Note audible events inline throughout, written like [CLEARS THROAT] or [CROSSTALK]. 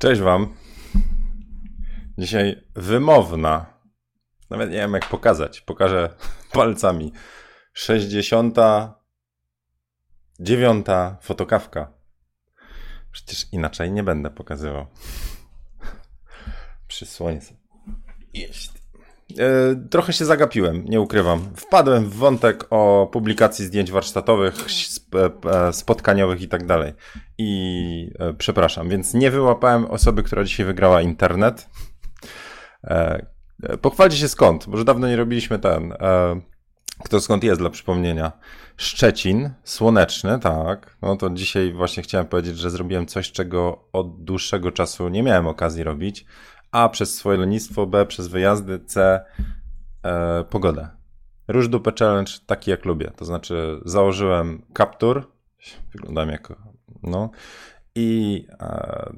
Cześć Wam. Dzisiaj wymowna. Nawet nie wiem, jak pokazać. Pokażę [LAUGHS] palcami. 69. fotokawka. Przecież inaczej nie będę pokazywał. [LAUGHS] Przy słońcu. Jest. E, trochę się zagapiłem, nie ukrywam. Wpadłem w wątek o publikacji zdjęć warsztatowych, e, spotkaniowych i tak dalej. I e, przepraszam, więc nie wyłapałem osoby, która dzisiaj wygrała internet. Pochwalcie się skąd, bo już dawno nie robiliśmy ten. Kto skąd jest dla przypomnienia? Szczecin, słoneczny, tak. No to dzisiaj właśnie chciałem powiedzieć, że zrobiłem coś, czego od dłuższego czasu nie miałem okazji robić. A przez swoje lenistwo, B przez wyjazdy, C e, pogodę. Róż dupę challenge taki jak lubię. To znaczy założyłem kaptur, wyglądam jak no i e,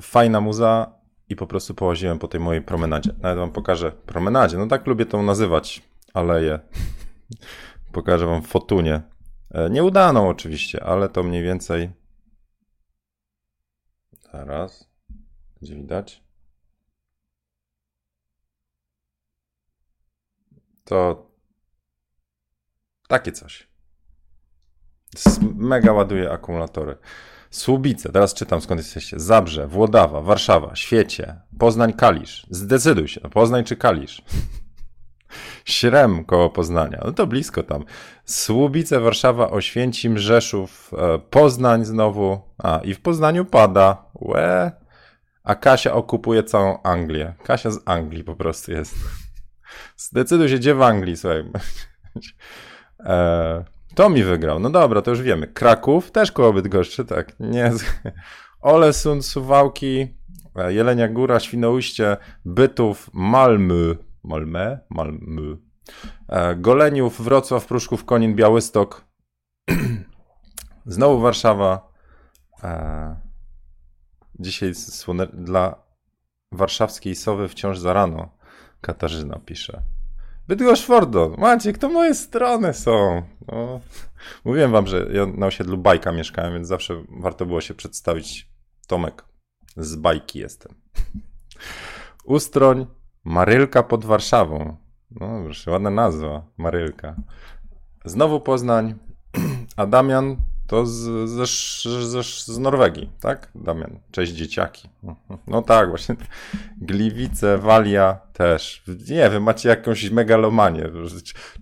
fajna muza i po prostu połaziłem po tej mojej promenadzie. Nawet wam pokażę promenadzie. No tak lubię tą nazywać aleję. [LAUGHS] pokażę wam fotunie. E, nieudaną oczywiście, ale to mniej więcej zaraz będzie widać. To takie coś. Mega ładuje akumulatory. Słubice, teraz czytam skąd jesteście. Zabrze, Włodawa, Warszawa, Świecie, Poznań, Kalisz. Zdecyduj się, Poznań czy Kalisz? [LAUGHS] Śrem koło Poznania, no to blisko tam. Słubice, Warszawa, Oświęcim, Rzeszów, e, Poznań znowu. A, i w Poznaniu pada. Łe. A Kasia okupuje całą Anglię. Kasia z Anglii po prostu jest. Zdecyduj się, gdzie w Anglii, słuchaj. [LAUGHS] E, to mi wygrał. No dobra, to już wiemy. Kraków, też koło Bydgoszczy, tak. Nie. [LAUGHS] Olesund, Suwałki, e, Jelenia Góra, Świnoujście, Bytów, Malmy. Malmę? Malmy. E, Goleniów, Wrocław, Pruszków, Konin, Białystok. [CLEARS THROAT] Znowu Warszawa. E, dzisiaj dla warszawskiej Sowy wciąż za rano. Katarzyna pisze. Bydgoszcz Fordon. Maciek, to moje strony są. No. Mówiłem wam, że ja na osiedlu Bajka mieszkałem, więc zawsze warto było się przedstawić. Tomek, z Bajki jestem. Ustroń, Marylka pod Warszawą. No, proszę, ładna nazwa, Marylka. Znowu Poznań, [CLEARS THROAT] a Damian to z, z, z, z Norwegii, tak? Damian, cześć dzieciaki. No tak, właśnie. Gliwice, Walia też. Nie wiem, macie jakąś megalomanię.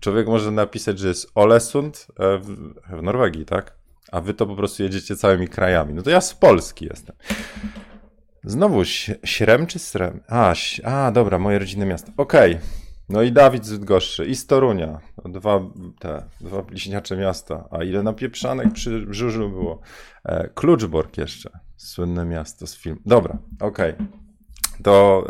Człowiek może napisać, że jest Olesund e, w, w Norwegii, tak? A wy to po prostu jedziecie całymi krajami. No to ja z Polski jestem. Znowu Śrem czy Srem? A, a dobra, moje rodzinne miasto. Okej. Okay. No i Dawid z Bydgoszczy, i z Torunia. Dwa, te, dwa bliźniacze miasta. A ile napieprzanek przy Żużlu było. E, Kluczbork jeszcze. Słynne miasto z filmu. Dobra, okej. Okay. To...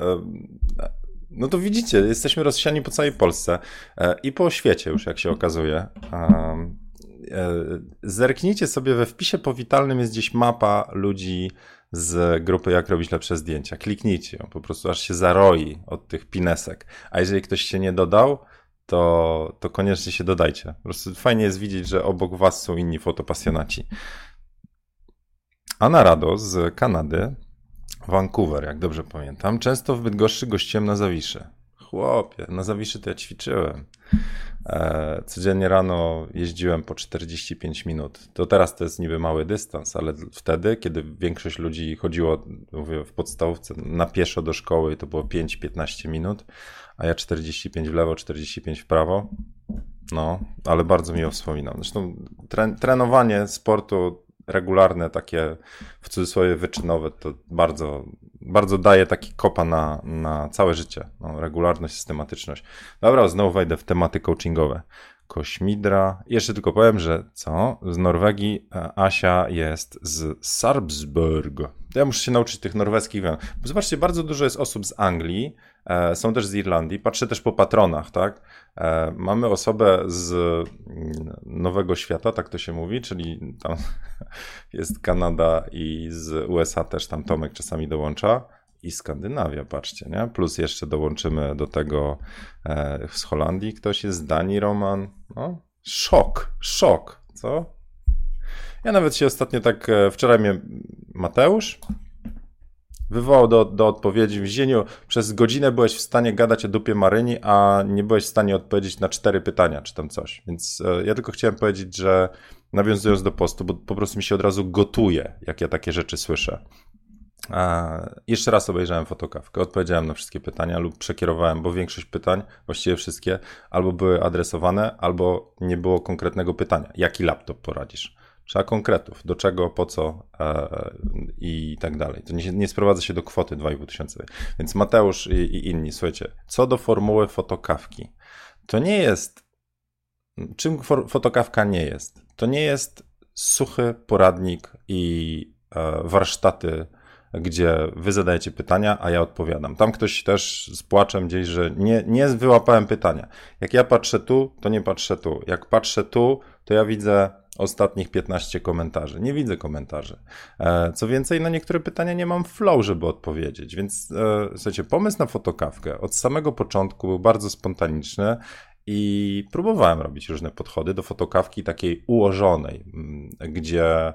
E, no to widzicie, jesteśmy rozsiani po całej Polsce e, i po świecie już, jak się okazuje. E, zerknijcie sobie, we wpisie powitalnym jest gdzieś mapa ludzi z grupy Jak robić lepsze zdjęcia. Kliknijcie ją, po prostu aż się zaroi od tych pinesek. A jeżeli ktoś się nie dodał, to, to koniecznie się dodajcie. Po prostu fajnie jest widzieć, że obok was są inni fotopasjonaci. Anna Rado z Kanady, Vancouver, jak dobrze pamiętam, często w Bydgoszczy gościłem na Zawiszy. Chłopie, na Zawiszy to ja ćwiczyłem. E, codziennie rano jeździłem po 45 minut. To teraz to jest niby mały dystans, ale wtedy, kiedy większość ludzi chodziło mówię, w podstawówce na pieszo do szkoły, to było 5-15 minut, a ja 45 w lewo, 45 w prawo. No, ale bardzo miło wspominam. Zresztą tre trenowanie sportu regularne, takie w cudzysłowie wyczynowe, to bardzo, bardzo daje taki kopa na, na całe życie. No, regularność, systematyczność. Dobra, znowu wejdę w tematy coachingowe. Kośmidra. Jeszcze tylko powiem, że co? Z Norwegii e, Asia jest z Sarpsborg. Ja muszę się nauczyć tych norweskich wian. Zobaczcie, bardzo dużo jest osób z Anglii, e, są też z Irlandii. Patrzę też po patronach, tak? E, mamy osobę z mm, Nowego Świata, tak to się mówi, czyli tam [LAUGHS] jest Kanada i z USA też tam Tomek czasami dołącza i Skandynawia, patrzcie, nie? Plus jeszcze dołączymy do tego e, z Holandii ktoś jest, z Danii Roman. No, szok, szok, co? Ja nawet się ostatnio tak, e, wczoraj mnie Mateusz wywołał do, do odpowiedzi. W Zieniu przez godzinę byłeś w stanie gadać o dupie Maryni, a nie byłeś w stanie odpowiedzieć na cztery pytania, czy tam coś. Więc e, ja tylko chciałem powiedzieć, że nawiązując do postu, bo po prostu mi się od razu gotuje, jak ja takie rzeczy słyszę. Jeszcze raz obejrzałem fotokawkę, odpowiedziałem na wszystkie pytania lub przekierowałem, bo większość pytań, właściwie wszystkie, albo były adresowane, albo nie było konkretnego pytania. Jaki laptop poradzisz? Trzeba konkretów, do czego, po co e, i tak dalej. To nie, nie sprowadza się do kwoty 2,5 tysiąca. Więc Mateusz i, i inni, słuchajcie, co do formuły fotokawki, to nie jest. Czym fotokawka nie jest? To nie jest suchy poradnik i e, warsztaty gdzie wy zadajecie pytania, a ja odpowiadam. Tam ktoś też z płaczem gdzieś, że nie, nie wyłapałem pytania. Jak ja patrzę tu, to nie patrzę tu. Jak patrzę tu, to ja widzę ostatnich 15 komentarzy. Nie widzę komentarzy. E, co więcej, na niektóre pytania nie mam flow, żeby odpowiedzieć. Więc e, słuchajcie, pomysł na fotokawkę od samego początku był bardzo spontaniczny. I próbowałem robić różne podchody do fotokawki takiej ułożonej, gdzie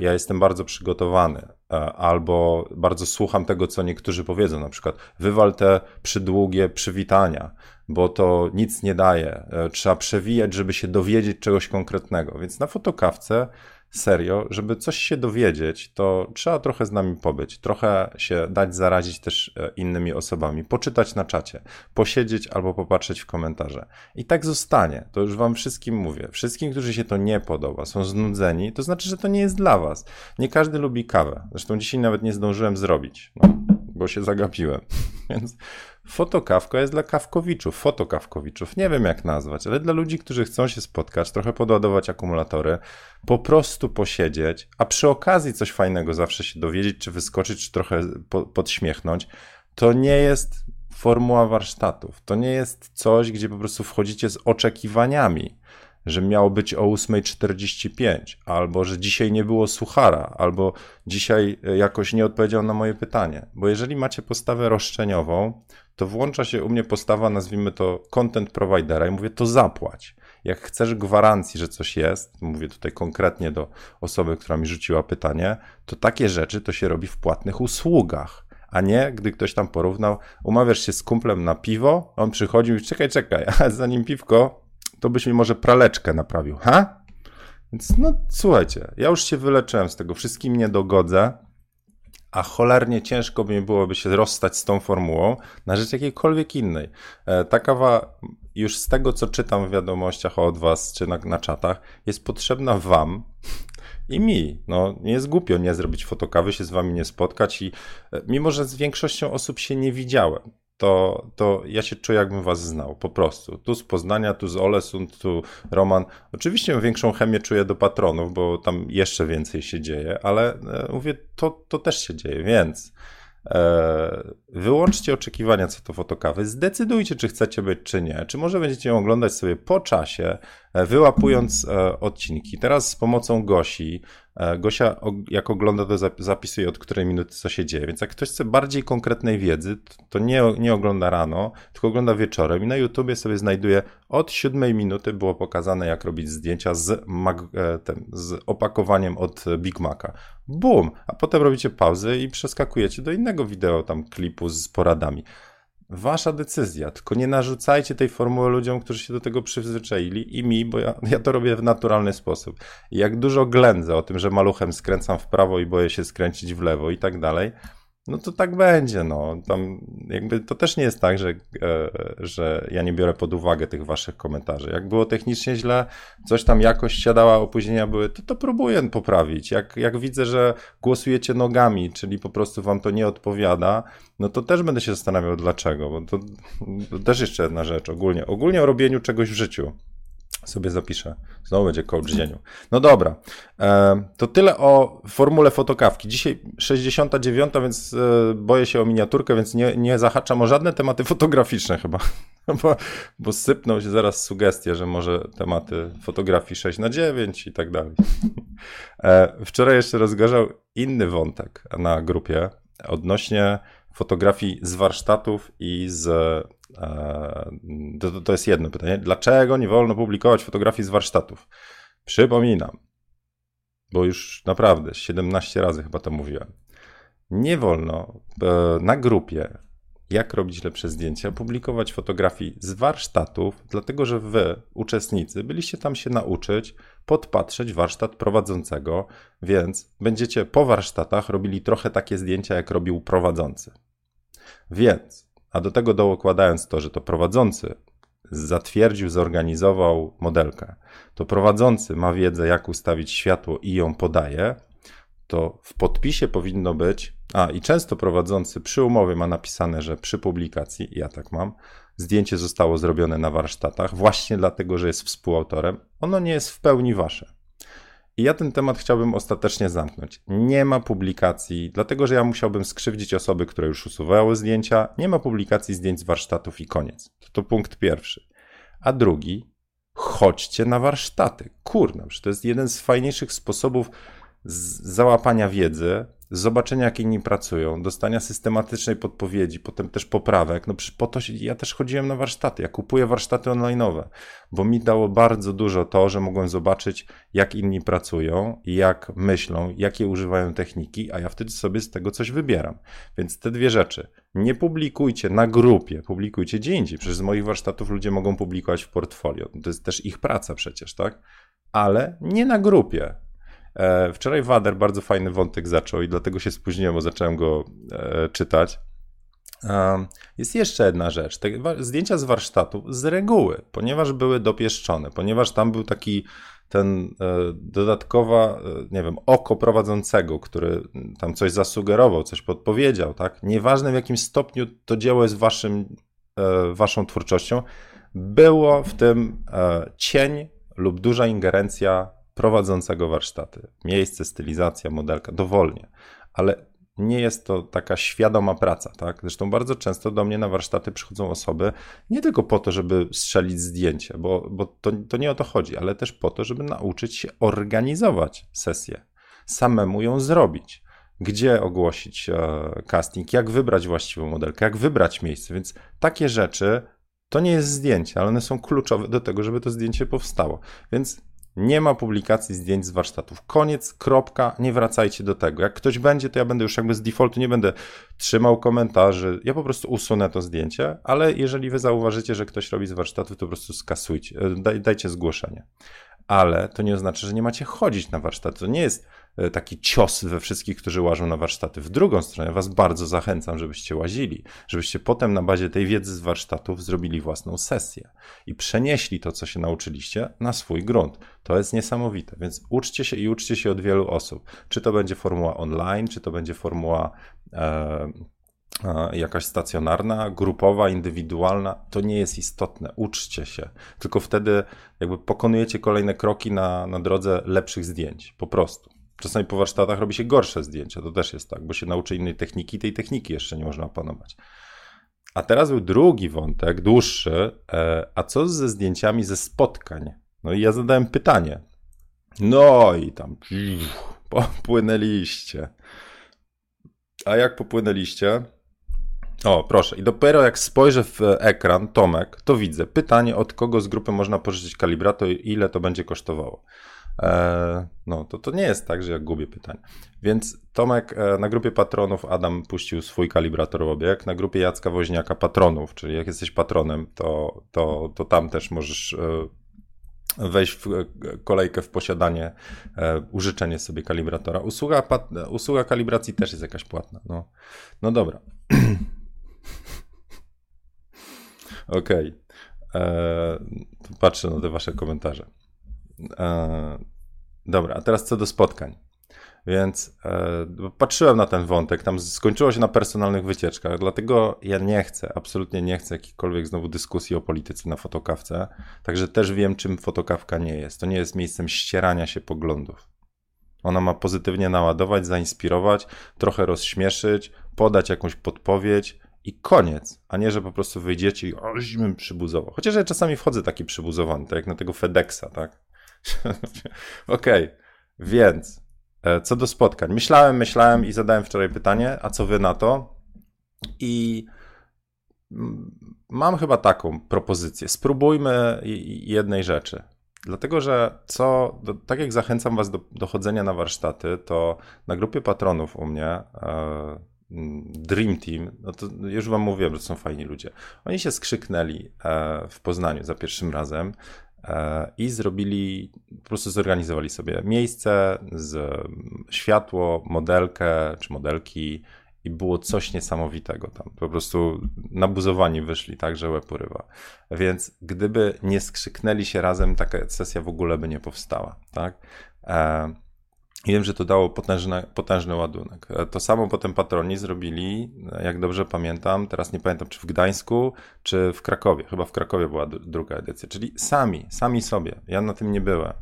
ja jestem bardzo przygotowany, e, albo bardzo słucham tego, co niektórzy powiedzą, na przykład wywal te przydługie przywitania, bo to nic nie daje. E, trzeba przewijać, żeby się dowiedzieć czegoś konkretnego. Więc na fotokawce serio, żeby coś się dowiedzieć, to trzeba trochę z nami pobyć, trochę się dać zarazić też e, innymi osobami, poczytać na czacie, posiedzieć albo popatrzeć w komentarze. I tak zostanie. To już wam wszystkim mówię. Wszystkim, którzy się to nie podoba, są znudzeni, to znaczy, że to nie jest dla was. Nie każdy lubi kawę. Zresztą dzisiaj nawet nie zdążyłem zrobić, no, bo się zagapiłem. Więc Fotokawka jest dla kawkowiczów, fotokawkowiczów, nie wiem jak nazwać, ale dla ludzi, którzy chcą się spotkać, trochę podładować akumulatory, po prostu posiedzieć, a przy okazji coś fajnego zawsze się dowiedzieć, czy wyskoczyć, czy trochę po, podśmiechnąć, to nie jest formuła warsztatów. To nie jest coś, gdzie po prostu wchodzicie z oczekiwaniami, że miało być o 8.45, albo że dzisiaj nie było suchara, albo dzisiaj jakoś nie odpowiedział na moje pytanie. Bo jeżeli macie postawę roszczeniową, to włącza się u mnie postawa, nazwijmy to content providera i mówię, to zapłać. Jak chcesz gwarancji, że coś jest, mówię tutaj konkretnie do osoby, która mi rzuciła pytanie, to takie rzeczy to się robi w płatnych usługach, a nie gdy ktoś tam porównał, umawiasz się z kumplem na piwo, on przychodził i czekaj, czekaj, [LAUGHS] a zanim piwko, to byś mi może praleczkę naprawił, ha? Więc no słuchajcie, ja już się wyleczyłem z tego, wszystkim nie dogodzę, a cholernie ciężko by mi byłoby się rozstać z tą formułą na rzecz jakiejkolwiek innej. E, ta kawa już z tego, co czytam w wiadomościach od was, czy na, na czatach, jest potrzebna wam i mi. No, nie jest głupio nie zrobić fotokawy, się z wami nie spotkać i e, mimo, że z większością osób się nie widziałem, to, to ja się czuję, jakbym was znał, po prostu. Tu z Poznania, tu z Olesund, tu Roman. Oczywiście większą chemię czuję do patronów, bo tam jeszcze więcej się dzieje, ale e, mówię, to, to też się dzieje, więc e, wyłączcie oczekiwania co do fotokawy, zdecydujcie, czy chcecie być, czy nie. Czy może będziecie ją oglądać sobie po czasie, e, wyłapując odcinki. Teraz z pomocą Gosi E, Gosia, jak ogląda, to zapisuje od której minuty co się dzieje. Więc jak ktoś chce bardziej konkretnej wiedzy, to nie, nie ogląda rano, tylko ogląda wieczorem. I na YouTubie sobie znajduje od siódmej minuty było pokazane, jak robić zdjęcia z, e, ten, z opakowaniem od Big Maca. Bum! A potem robicie pauzę i przeskakujecie do innego wideo, tam klipu z poradami. Wasza decyzja, tylko nie narzucajcie tej formuły ludziom, którzy się do tego przyzwyczaili i mi, bo ja, ja to robię w naturalny sposób. Jak dużo ględzę o tym, że maluchem skręcam w prawo i boję się skręcić w lewo i tak dalej, no to tak będzie, no. Tam jakby to też nie jest tak, że, e, że ja nie biorę pod uwagę tych waszych komentarzy. Jak było technicznie źle, coś tam jakość siadała, opóźnienia były, to to próbuję poprawić. Jak, jak widzę, że głosujecie nogami, czyli po prostu wam to nie odpowiada, no to też będę się zastanawiał dlaczego, bo to, to też jeszcze jedna rzecz ogólnie. Ogólnie o robieniu czegoś w życiu sobie zapiszę. Znowu będzie coach dzieniu. No dobra, e, to tyle o formule fotokawki. Dzisiaj 69, więc e, boję się o miniaturkę, więc nie, nie zahaczam o żadne tematy fotograficzne chyba, [LAUGHS] bo, bo sypną się zaraz sugestie, że może tematy fotografii 6 na 9 i tak dalej. [LAUGHS] E, wczoraj jeszcze rozgorzał inny wątek na grupie odnośnie fotografii z warsztatów i z E, to, to jest jedno pytanie. Dlaczego nie wolno publikować fotografii z warsztatów? Przypominam, bo już naprawdę 17 razy chyba to mówiłem. nie wolno e, na grupie, jak robić lepsze zdjęcia, publikować fotografii z warsztatów, dlatego że wy, uczestnicy, byliście tam się nauczyć, podpatrzeć warsztat prowadzącego, więc będziecie po warsztatach robili trochę takie zdjęcia, jak robił prowadzący. Więc, a do tego dokładając to, że to prowadzący zatwierdził, zorganizował modelkę, to prowadzący ma wiedzę, jak ustawić światło i ją podaje, to w podpisie powinno być, a i często prowadzący przy umowie ma napisane, że przy publikacji, ja tak mam, zdjęcie zostało zrobione na warsztatach, właśnie dlatego, że jest współautorem, ono nie jest w pełni wasze. I ja ten temat chciałbym ostatecznie zamknąć. Nie ma publikacji, dlatego że ja musiałbym skrzywdzić osoby, które już usuwały zdjęcia. Nie ma publikacji zdjęć z warsztatów i koniec. To, to punkt pierwszy. A drugi, chodźcie na warsztaty. Kurna, to jest jeden z fajniejszych sposobów załapania wiedzy, zobaczenia, jak inni pracują, dostania systematycznej podpowiedzi, potem też poprawek. No po to się, ja też chodziłem na warsztaty. Ja kupuję warsztaty online'owe, bo mi dało bardzo dużo to, że mogłem zobaczyć, jak inni pracują, jak myślą, jakie używają techniki, a ja wtedy sobie z tego coś wybieram. Więc te dwie rzeczy. Nie publikujcie na grupie, publikujcie gdzie indziej. Przecież z moich warsztatów ludzie mogą publikować w portfolio. To jest też ich praca przecież, tak? Ale nie na grupie wczoraj Wader bardzo fajny wątek zaczął i dlatego się spóźniłem, bo zacząłem go e, czytać. Jest jeszcze jedna rzecz. Te zdjęcia z warsztatu z reguły, ponieważ były dopieszczone, ponieważ tam był taki ten e, dodatkowa, nie wiem, oko prowadzącego, który tam coś zasugerował, coś podpowiedział, tak? Nieważne w jakim stopniu to dzieło jest waszym, waszą twórczością, było w tym cień lub duża ingerencja prowadzącego warsztaty. Miejsce, stylizacja, modelka, dowolnie, ale nie jest to taka świadoma praca, tak? Zresztą bardzo często do mnie na warsztaty przychodzą osoby nie tylko po to, żeby strzelić zdjęcie, bo, bo to, to nie o to chodzi, ale też po to, żeby nauczyć się organizować sesję, samemu ją zrobić. Gdzie ogłosić e, casting, jak wybrać właściwą modelkę, jak wybrać miejsce, więc takie rzeczy to nie jest zdjęcie, ale one są kluczowe do tego, żeby to zdjęcie powstało. Więc nie ma publikacji zdjęć z warsztatów. Koniec, kropka, nie wracajcie do tego. Jak ktoś będzie, to ja będę już jakby z defaultu nie będę trzymał komentarzy. Ja po prostu usunę to zdjęcie, ale jeżeli wy zauważycie, że ktoś robi z warsztatów, to po prostu skasujcie, e, daj, dajcie zgłoszenie. Ale to nie oznacza, że nie macie chodzić na warsztaty. To nie jest taki cios we wszystkich, którzy łażą na warsztaty. W drugą stronę was bardzo zachęcam, żebyście łazili, żebyście potem na bazie tej wiedzy z warsztatów zrobili własną sesję i przenieśli to, co się nauczyliście, na swój grunt. To jest niesamowite, więc uczcie się i uczcie się od wielu osób. Czy to będzie formuła online, czy to będzie formuła e, jakaś stacjonarna, grupowa, indywidualna, to nie jest istotne. Uczcie się. Tylko wtedy jakby pokonujecie kolejne kroki na, na drodze lepszych zdjęć. Po prostu. Czasami po warsztatach robi się gorsze zdjęcia, to też jest tak, bo się nauczy innej techniki, tej techniki jeszcze nie można opanować. A teraz był drugi wątek, dłuższy. E, a co ze zdjęciami ze spotkań? No i ja zadałem pytanie. No i tam popłynęliście. A jak popłynęliście? O, proszę. I dopiero jak spojrzę w ekran, Tomek, to widzę pytanie, od kogo z grupy można pożyczyć kalibrator i ile to będzie kosztowało. E, no, to, to nie jest tak, że ja gubię pytań. Więc Tomek, e, na grupie patronów Adam puścił swój kalibrator obieg, na grupie Jacka Woźniaka patronów, czyli jak jesteś patronem, to, to, to tam też możesz e, wejść w kolejkę w posiadanie, użyczenie sobie kalibratora. Usługa, usługa kalibracji też jest jakaś płatna. No, no dobra. [CLEARS THROAT] Okej. Okay. Patrzę na te wasze komentarze. E, dobra, a teraz co do spotkań. Więc e, patrzyłem na ten wątek, tam skończyło się na personalnych wycieczkach, dlatego ja nie chcę, absolutnie nie chcę jakichkolwiek znowu dyskusji o polityce na fotokawce. Także też wiem, czym fotokawka nie jest. To nie jest miejscem ścierania się poglądów. Ona ma pozytywnie naładować, zainspirować, trochę rozśmieszyć, podać jakąś podpowiedź i koniec, a nie, że po prostu wyjdziecie i o, zimym przybuzowo. Chociaż ja czasami wchodzę taki przybuzowany, tak jak na tego FedExa, tak? [LAUGHS] Okej, okay. więc e, co do spotkań. Myślałem, myślałem i zadałem wczoraj pytanie, a co wy na to? I mam chyba taką propozycję. Spróbujmy jednej rzeczy. Dlatego, że co, do, tak jak zachęcam Was do, do chodzenia na warsztaty, to na grupie patronów u mnie, e, Dream Team, no to już Wam mówiłem, że są fajni ludzie. Oni się skrzyknęli e, w Poznaniu za pierwszym razem i zrobili, po prostu zorganizowali sobie miejsce z światło, modelkę czy modelki i było coś niesamowitego tam. Po prostu nabuzowani wyszli tak, że łeb urywa. Więc gdyby nie skrzyknęli się razem, taka sesja w ogóle by nie powstała, tak? E, wiem, że to dało potężny, ładunek. E, to samo potem patroni zrobili, jak dobrze pamiętam, teraz nie pamiętam, czy w Gdańsku, czy w Krakowie. Chyba w Krakowie była druga edycja, czyli sami, sami sobie. Ja na tym nie byłem.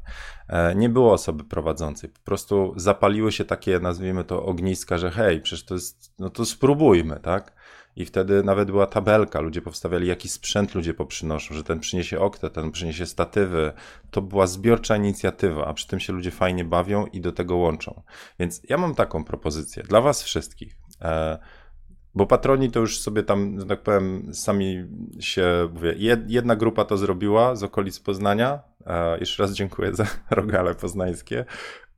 E, nie było osoby prowadzącej. Po prostu zapaliły się takie, nazwijmy to, ogniska, że hej, przecież to jest, no to spróbujmy, tak? I wtedy nawet była tabelka, ludzie powstawiali, jaki sprzęt ludzie poprzynoszą, że ten przyniesie okte, ten przyniesie statywy. To była zbiorcza inicjatywa, a przy tym się ludzie fajnie bawią i do tego łączą. Więc ja mam taką propozycję dla Was wszystkich. E, bo patroni to już sobie tam, że tak powiem, sami się, mówię, jedna grupa to zrobiła z okolic Poznania. E, jeszcze raz dziękuję za [LAUGHS] rogale poznańskie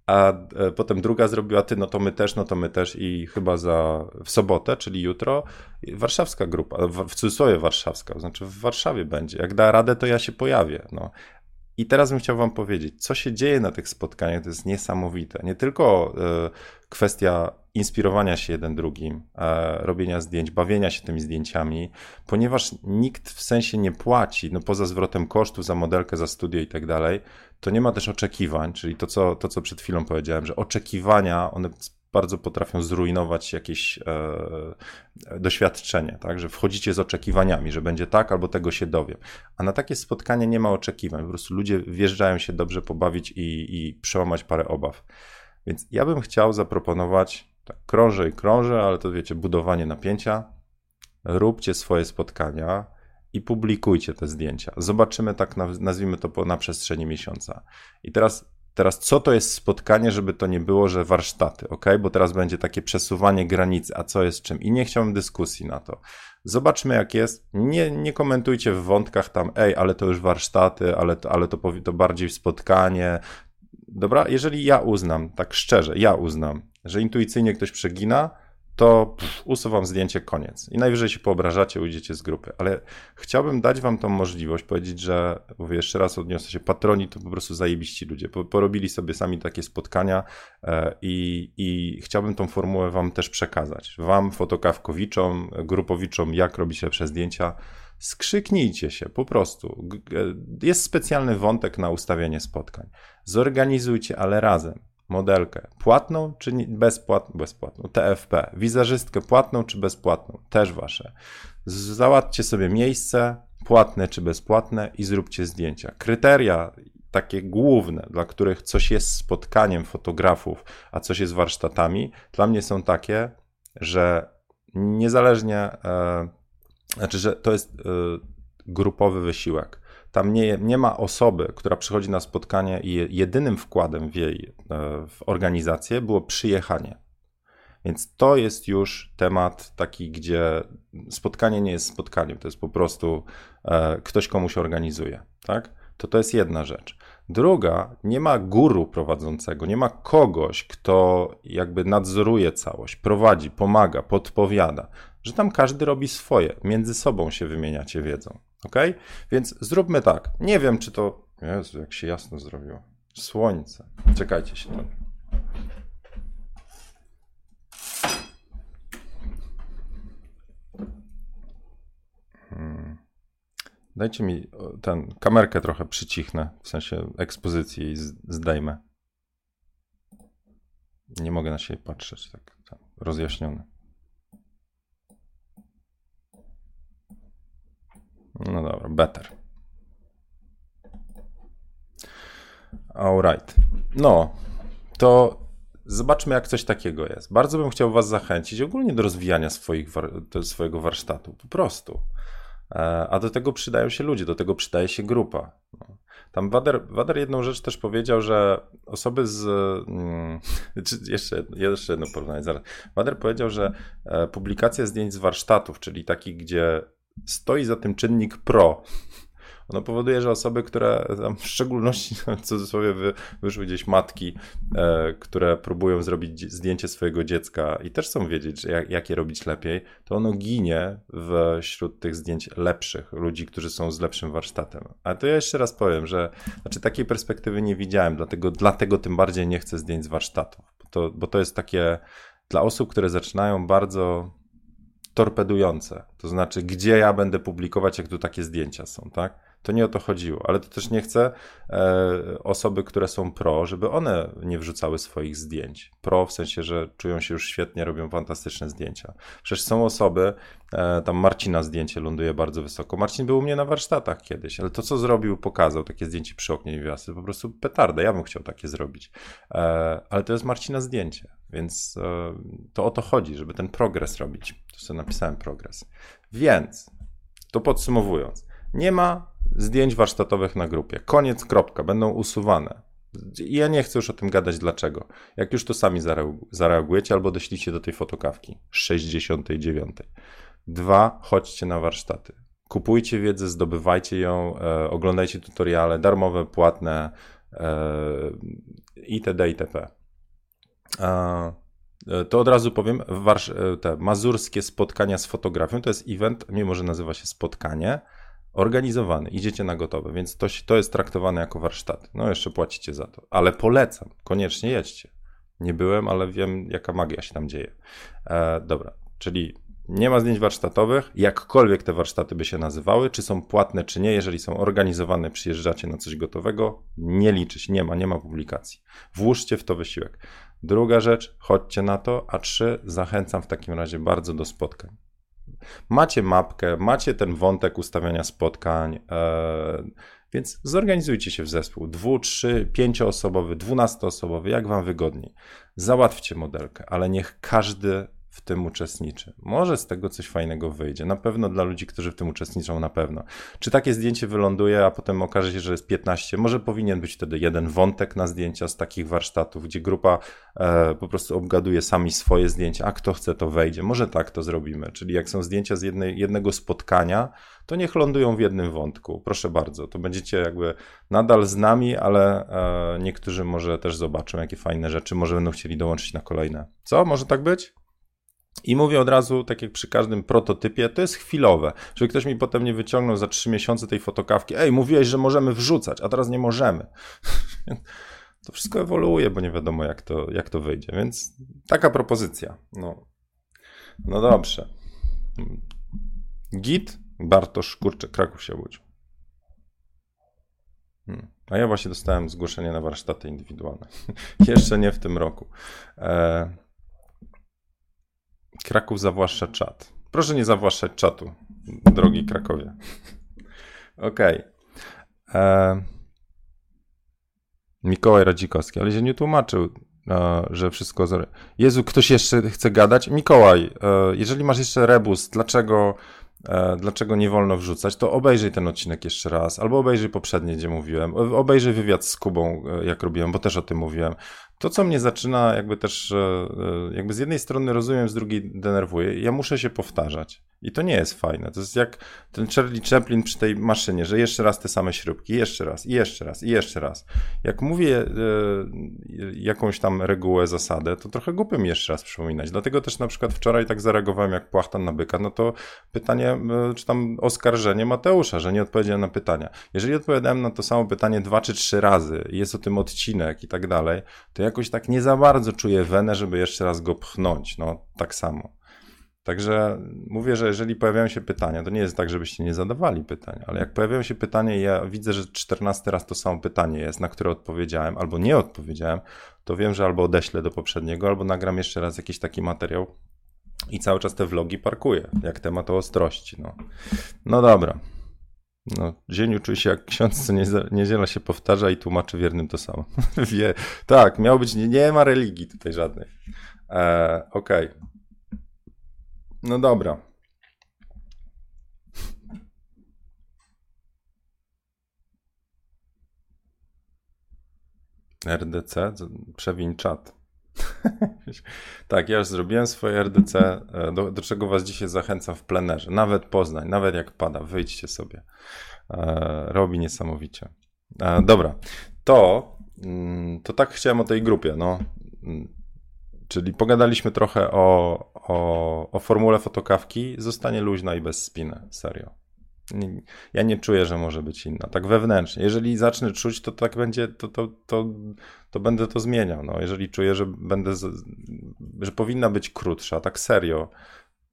a e, potem druga zrobiła ty, no to my też, no to my też i chyba za w sobotę, czyli jutro, warszawska grupa, w cudzysłowie warszawska, znaczy w Warszawie będzie. Jak da radę, to ja się pojawię. No. I teraz bym chciał wam powiedzieć, co się dzieje na tych spotkaniach, to jest niesamowite. Nie tylko y, kwestia inspirowania się jeden drugim, e, robienia zdjęć, bawienia się tymi zdjęciami, ponieważ nikt w sensie nie płaci, no poza zwrotem kosztów za modelkę, za studio i tak dalej, to nie ma też oczekiwań, czyli to co, to, co przed chwilą powiedziałem, że oczekiwania, one bardzo potrafią zrujnować jakieś e, doświadczenie, tak? że wchodzicie z oczekiwaniami, że będzie tak albo tego się dowiem. A na takie spotkanie nie ma oczekiwań, po prostu ludzie wjeżdżają się dobrze pobawić i, i przełamać parę obaw. Więc ja bym chciał zaproponować, tak, krążę i krążę, ale to wiecie, budowanie napięcia. Róbcie swoje spotkania i publikujcie te zdjęcia. Zobaczymy tak, nazwijmy to na przestrzeni miesiąca. I teraz, teraz co to jest spotkanie, żeby to nie było, że warsztaty, ok? Bo teraz będzie takie przesuwanie granicy, a co jest czym. I nie chciałbym dyskusji na to. Zobaczmy, jak jest. Nie, nie komentujcie w wątkach tam, ej, ale to już warsztaty, ale, ale to, to bardziej spotkanie, Dobra, jeżeli ja uznam, tak szczerze, ja uznam, że intuicyjnie ktoś przegina, to usuwam zdjęcie, koniec. I najwyżej się poobrażacie, ujdziecie z grupy. Ale chciałbym dać wam tą możliwość, powiedzieć, że, mówię jeszcze raz, odniosę się, patroni to po prostu zajebiści ludzie. Porobili sobie sami takie spotkania e, i, i chciałbym tą formułę wam też przekazać. Wam, fotokawkowiczom, grupowiczom, jak robić lepsze zdjęcia, skrzyknijcie się po prostu. Jest specjalny wątek na ustawianie spotkań. Zorganizujcie, ale razem. Modelkę płatną czy bezpłatną? Bezpłatną. TFP. Wizerzystkę płatną czy bezpłatną? Też wasze. Załatwcie sobie miejsce, płatne czy bezpłatne i zróbcie zdjęcia. Kryteria takie główne, dla których coś jest spotkaniem fotografów, a coś jest warsztatami, dla mnie są takie, że niezależnie e, znaczy, że to jest y, grupowy wysiłek. Tam nie, nie ma osoby, która przychodzi na spotkanie i jedynym wkładem w jej e, w organizację było przyjechanie. Więc to jest już temat taki, gdzie spotkanie nie jest spotkaniem, to jest po prostu e, ktoś komuś organizuje, tak? To to jest jedna rzecz. Druga, nie ma guru prowadzącego, nie ma kogoś, kto jakby nadzoruje całość, prowadzi, pomaga, podpowiada że tam każdy robi swoje, między sobą się wymieniacie wiedzą. Ok? Więc zróbmy tak. Nie wiem, czy to. Jezu, jak się jasno zrobiło. Słońce. Czekajcie się tam. Hmm. Dajcie mi ten kamerkę trochę przycichnę, w sensie ekspozycji i zdejmę. Nie mogę na siebie patrzeć, tak, tak rozjaśniony. No dobra, better. Alright. No, to zobaczmy, jak coś takiego jest. Bardzo bym chciał Was zachęcić ogólnie do rozwijania swoich, swojego warsztatu. Po prostu. E, a do tego przydają się ludzie, do tego przydaje się grupa. No. Tam Wader, Wader jedną rzecz też powiedział, że osoby z. [LAUGHS] Hmm, jeszcze, jeszcze jedno porównanie zaraz. Wader powiedział, że e, publikacja zdjęć z warsztatów, czyli takich, gdzie stoi za tym czynnik pro. ono powoduje, że osoby, które w szczególności [LAUGHS] w cudzysłowie wy, wyszły gdzieś matki, e, które próbują zrobić zdjęcie swojego dziecka i też chcą wiedzieć, jak, jak je robić lepiej, to ono ginie wśród tych zdjęć lepszych, ludzi, którzy są z lepszym warsztatem. A to ja jeszcze raz powiem, że znaczy takiej perspektywy nie widziałem, dlatego, dlatego tym bardziej nie chcę zdjęć z warsztatów, bo to, bo to jest takie dla osób, które zaczynają bardzo torpedujące. To znaczy, gdzie ja będę publikować, jak tu takie zdjęcia są, tak? To nie o to chodziło, ale to też nie chcę e, osoby, które są pro, żeby one nie wrzucały swoich zdjęć. Pro w sensie, że czują się już świetnie, robią fantastyczne zdjęcia. Przecież są osoby, e, tam Marcina zdjęcie ląduje bardzo wysoko. Marcin był u mnie na warsztatach kiedyś, ale to co zrobił, pokazał takie zdjęcie przy oknie niewiasty, po prostu petarda. Ja bym chciał takie zrobić. E, ale to jest Marcina zdjęcie, więc e, to o to chodzi, żeby ten progres robić. Tu sobie napisałem progres. Więc, to podsumowując, nie ma zdjęć warsztatowych na grupie. Koniec, kropka, będą usuwane. Ja nie chcę już o tym gadać dlaczego. Jak już to sami zareagujecie albo doślicie do tej fotokawki 69. Dwa, chodźcie na warsztaty. Kupujcie wiedzę, zdobywajcie ją, e, oglądajcie tutoriale, darmowe, płatne e, itd. itp. E, to od razu powiem, e, te mazurskie spotkania z fotografią to jest event, mimo że nazywa się spotkanie, organizowany, idziecie na gotowe, więc to, to jest traktowane jako warsztat. No jeszcze płacicie za to, ale polecam, koniecznie jedźcie. Nie byłem, ale wiem, jaka magia się tam dzieje. E, dobra, czyli nie ma zdjęć warsztatowych, jakkolwiek te warsztaty by się nazywały, czy są płatne, czy nie, jeżeli są organizowane, przyjeżdżacie na coś gotowego, nie liczyć, nie ma, nie ma publikacji. Włóżcie w to wysiłek. Druga rzecz, chodźcie na to, a trzy, zachęcam w takim razie bardzo do spotkań. Macie mapkę, macie ten wątek ustawiania spotkań, e, więc zorganizujcie się w zespół. Dwu, trzy, pięcioosobowy, dwunastoosobowy, jak wam wygodniej. Załatwcie modelkę, ale niech każdy w tym uczestniczy. Może z tego coś fajnego wyjdzie. Na pewno dla ludzi, którzy w tym uczestniczą, na pewno. Czy takie zdjęcie wyląduje, a potem okaże się, że jest 15? Może powinien być wtedy jeden wątek na zdjęcia z takich warsztatów, gdzie grupa e, po prostu obgaduje sami swoje zdjęcia, a kto chce, to wejdzie. Może tak to zrobimy. Czyli jak są zdjęcia z jednej, jednego spotkania, to niech lądują w jednym wątku. Proszę bardzo, to będziecie jakby nadal z nami, ale e, niektórzy może też zobaczą, jakie fajne rzeczy, może będą chcieli dołączyć na kolejne. Co? Może tak być? I mówię od razu, tak jak przy każdym prototypie, to jest chwilowe. Żeby ktoś mi potem nie wyciągnął za trzy miesiące tej fotokawki, ej, mówiłeś, że możemy wrzucać, a teraz nie możemy. [LAUGHS] to wszystko ewoluuje, bo nie wiadomo, jak to, jak to wyjdzie. Więc taka propozycja. No, no dobrze. Git, Bartosz, kurczę, Kraków się obudził. Hmm. A ja właśnie dostałem zgłoszenie na warsztaty indywidualne. [LAUGHS] Jeszcze nie w tym roku. E Kraków zawłaszcza czat. Proszę nie zawłaszczać czatu, drogi Krakowie. Okej. Okay. E, Mikołaj Radzikowski, ale się nie tłumaczył, e, że wszystko... Jezu, ktoś jeszcze chce gadać? Mikołaj, e, jeżeli masz jeszcze rebus, dlaczego E, dlaczego nie wolno wrzucać, to obejrzyj ten odcinek jeszcze raz, albo obejrzyj poprzednie, gdzie mówiłem, obejrzyj wywiad z Kubą, e, jak robiłem, bo też o tym mówiłem. To, co mnie zaczyna, jakby też, e, jakby z jednej strony rozumiem, z drugiej denerwuje, ja muszę się powtarzać. I to nie jest fajne. To jest jak ten Charlie Chaplin przy tej maszynie, że jeszcze raz te same śrubki, jeszcze raz, i jeszcze raz, i jeszcze raz. Jak mówię jakąś tam regułę, zasadę, to trochę głupio mi jeszcze raz przypominać. Dlatego też na przykład wczoraj tak zareagowałem jak płachtan na byka, no to pytanie E, czy tam oskarżenie Mateusza, że nie odpowiedziałem na pytania. Jeżeli odpowiadałem na to samo pytanie dwa czy trzy razy, jest o tym odcinek i tak dalej, to jakoś tak nie za bardzo czuję wenę, żeby jeszcze raz go pchnąć. No, tak samo. Także mówię, że jeżeli pojawiają się pytania, to nie jest tak, żebyście nie zadawali pytań, ale jak pojawiają się pytania i ja widzę, że 14 raz to samo pytanie jest, na które odpowiedziałem albo nie odpowiedziałem, to wiem, że albo odeślę do poprzedniego, albo nagram jeszcze raz jakiś taki materiał, i cały czas te vlogi parkuję, jak temat o ostrości. No, no dobra. No, Zieniu czuje się jak ksiądz, co niedziela się powtarza i tłumaczy wiernym to samo. [LAUGHS] Wie, tak, miał być, nie, nie ma religii tutaj żadnej. E, Okej. Okay. No dobra. RDC, przewiń czat. [LAUGHS] tak, ja już zrobiłem swoje RDC, e, do, do, czego was dzisiaj zachęcam w plenerze. Nawet Poznań, nawet jak pada, wyjdźcie sobie. E, robi niesamowicie. E, dobra, to, mm, to tak chciałem o tej grupie. No. Mm, czyli pogadaliśmy trochę o, o, o formule fotokawki. Zostanie luźna i bez spiny, serio. Ja nie czuję, że może być inna. Tak wewnętrznie. Jeżeli zacznę czuć, to tak będzie, to, to, to, to będę to zmieniał. No, jeżeli czuję, że będę, że powinna być krótsza, tak serio,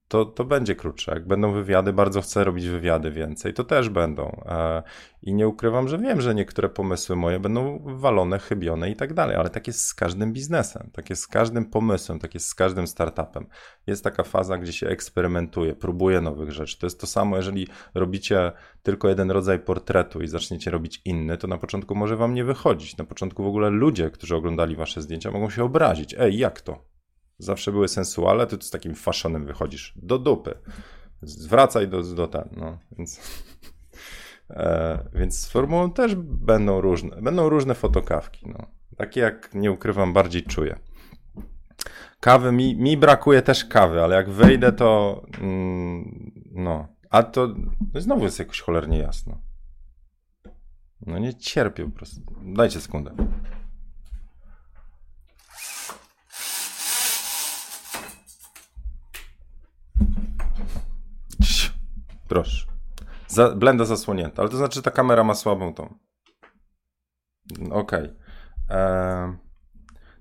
to, to będzie krótsze. Jak będą wywiady, bardzo chcę robić wywiady więcej, to też będą. E, I nie ukrywam, że wiem, że niektóre pomysły moje będą walone, chybione i tak dalej, ale tak jest z każdym biznesem, tak jest z każdym pomysłem, tak jest z każdym startupem. Jest taka faza, gdzie się eksperymentuje, próbuje nowych rzeczy. To jest to samo, jeżeli robicie tylko jeden rodzaj portretu i zaczniecie robić inny, to na początku może wam nie wychodzić. Na początku w ogóle ludzie, którzy oglądali wasze zdjęcia, mogą się obrazić. Ej, jak to? Zawsze były sensualne, ty z takim faszonem wychodzisz do dupy. Zwracaj do, do ten, no, więc... E, więc z formułą też będą różne, będą różne fotokawki, no. Takie jak, nie ukrywam, bardziej czuję. Kawy, mi, mi brakuje też kawy, ale jak wejdę, to mm, no, a to no znowu jest jakoś cholernie jasno. No nie cierpię po prostu. Dajcie sekundę. Proszę. Za, blenda zasłonięta, ale to znaczy, że ta kamera ma słabą tą. Okej. Okay.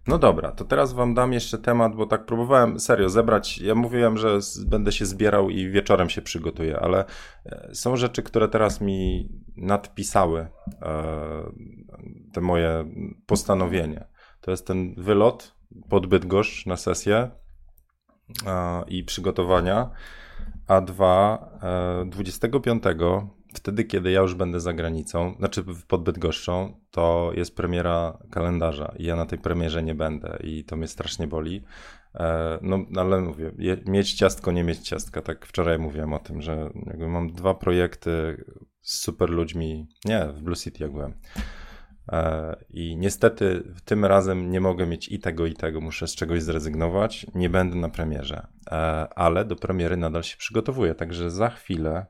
No dobra, to teraz wam dam jeszcze temat, bo tak próbowałem serio zebrać. Ja mówiłem, że będę się zbierał i wieczorem się przygotuję, ale e, są rzeczy, które teraz mi nadpisały e, te moje postanowienie. To jest ten wylot pod Bydgoszcz na sesję i przygotowania a dwa 25, e, wtedy kiedy ja już będę za granicą, znaczy pod Bydgoszczą, to jest premiera kalendarza i ja na tej premierze nie będę i to mnie strasznie boli. E, no, ale mówię, mieć ciastko, nie mieć ciastka. Tak wczoraj mówiłem o tym, że mam dwa projekty z super ludźmi. Nie, w Blue City jak byłem. E, I niestety tym razem nie mogę mieć i tego, i tego. Muszę z czegoś zrezygnować. Nie będę na premierze, e, ale do premiery nadal się przygotowuję. Także za chwilę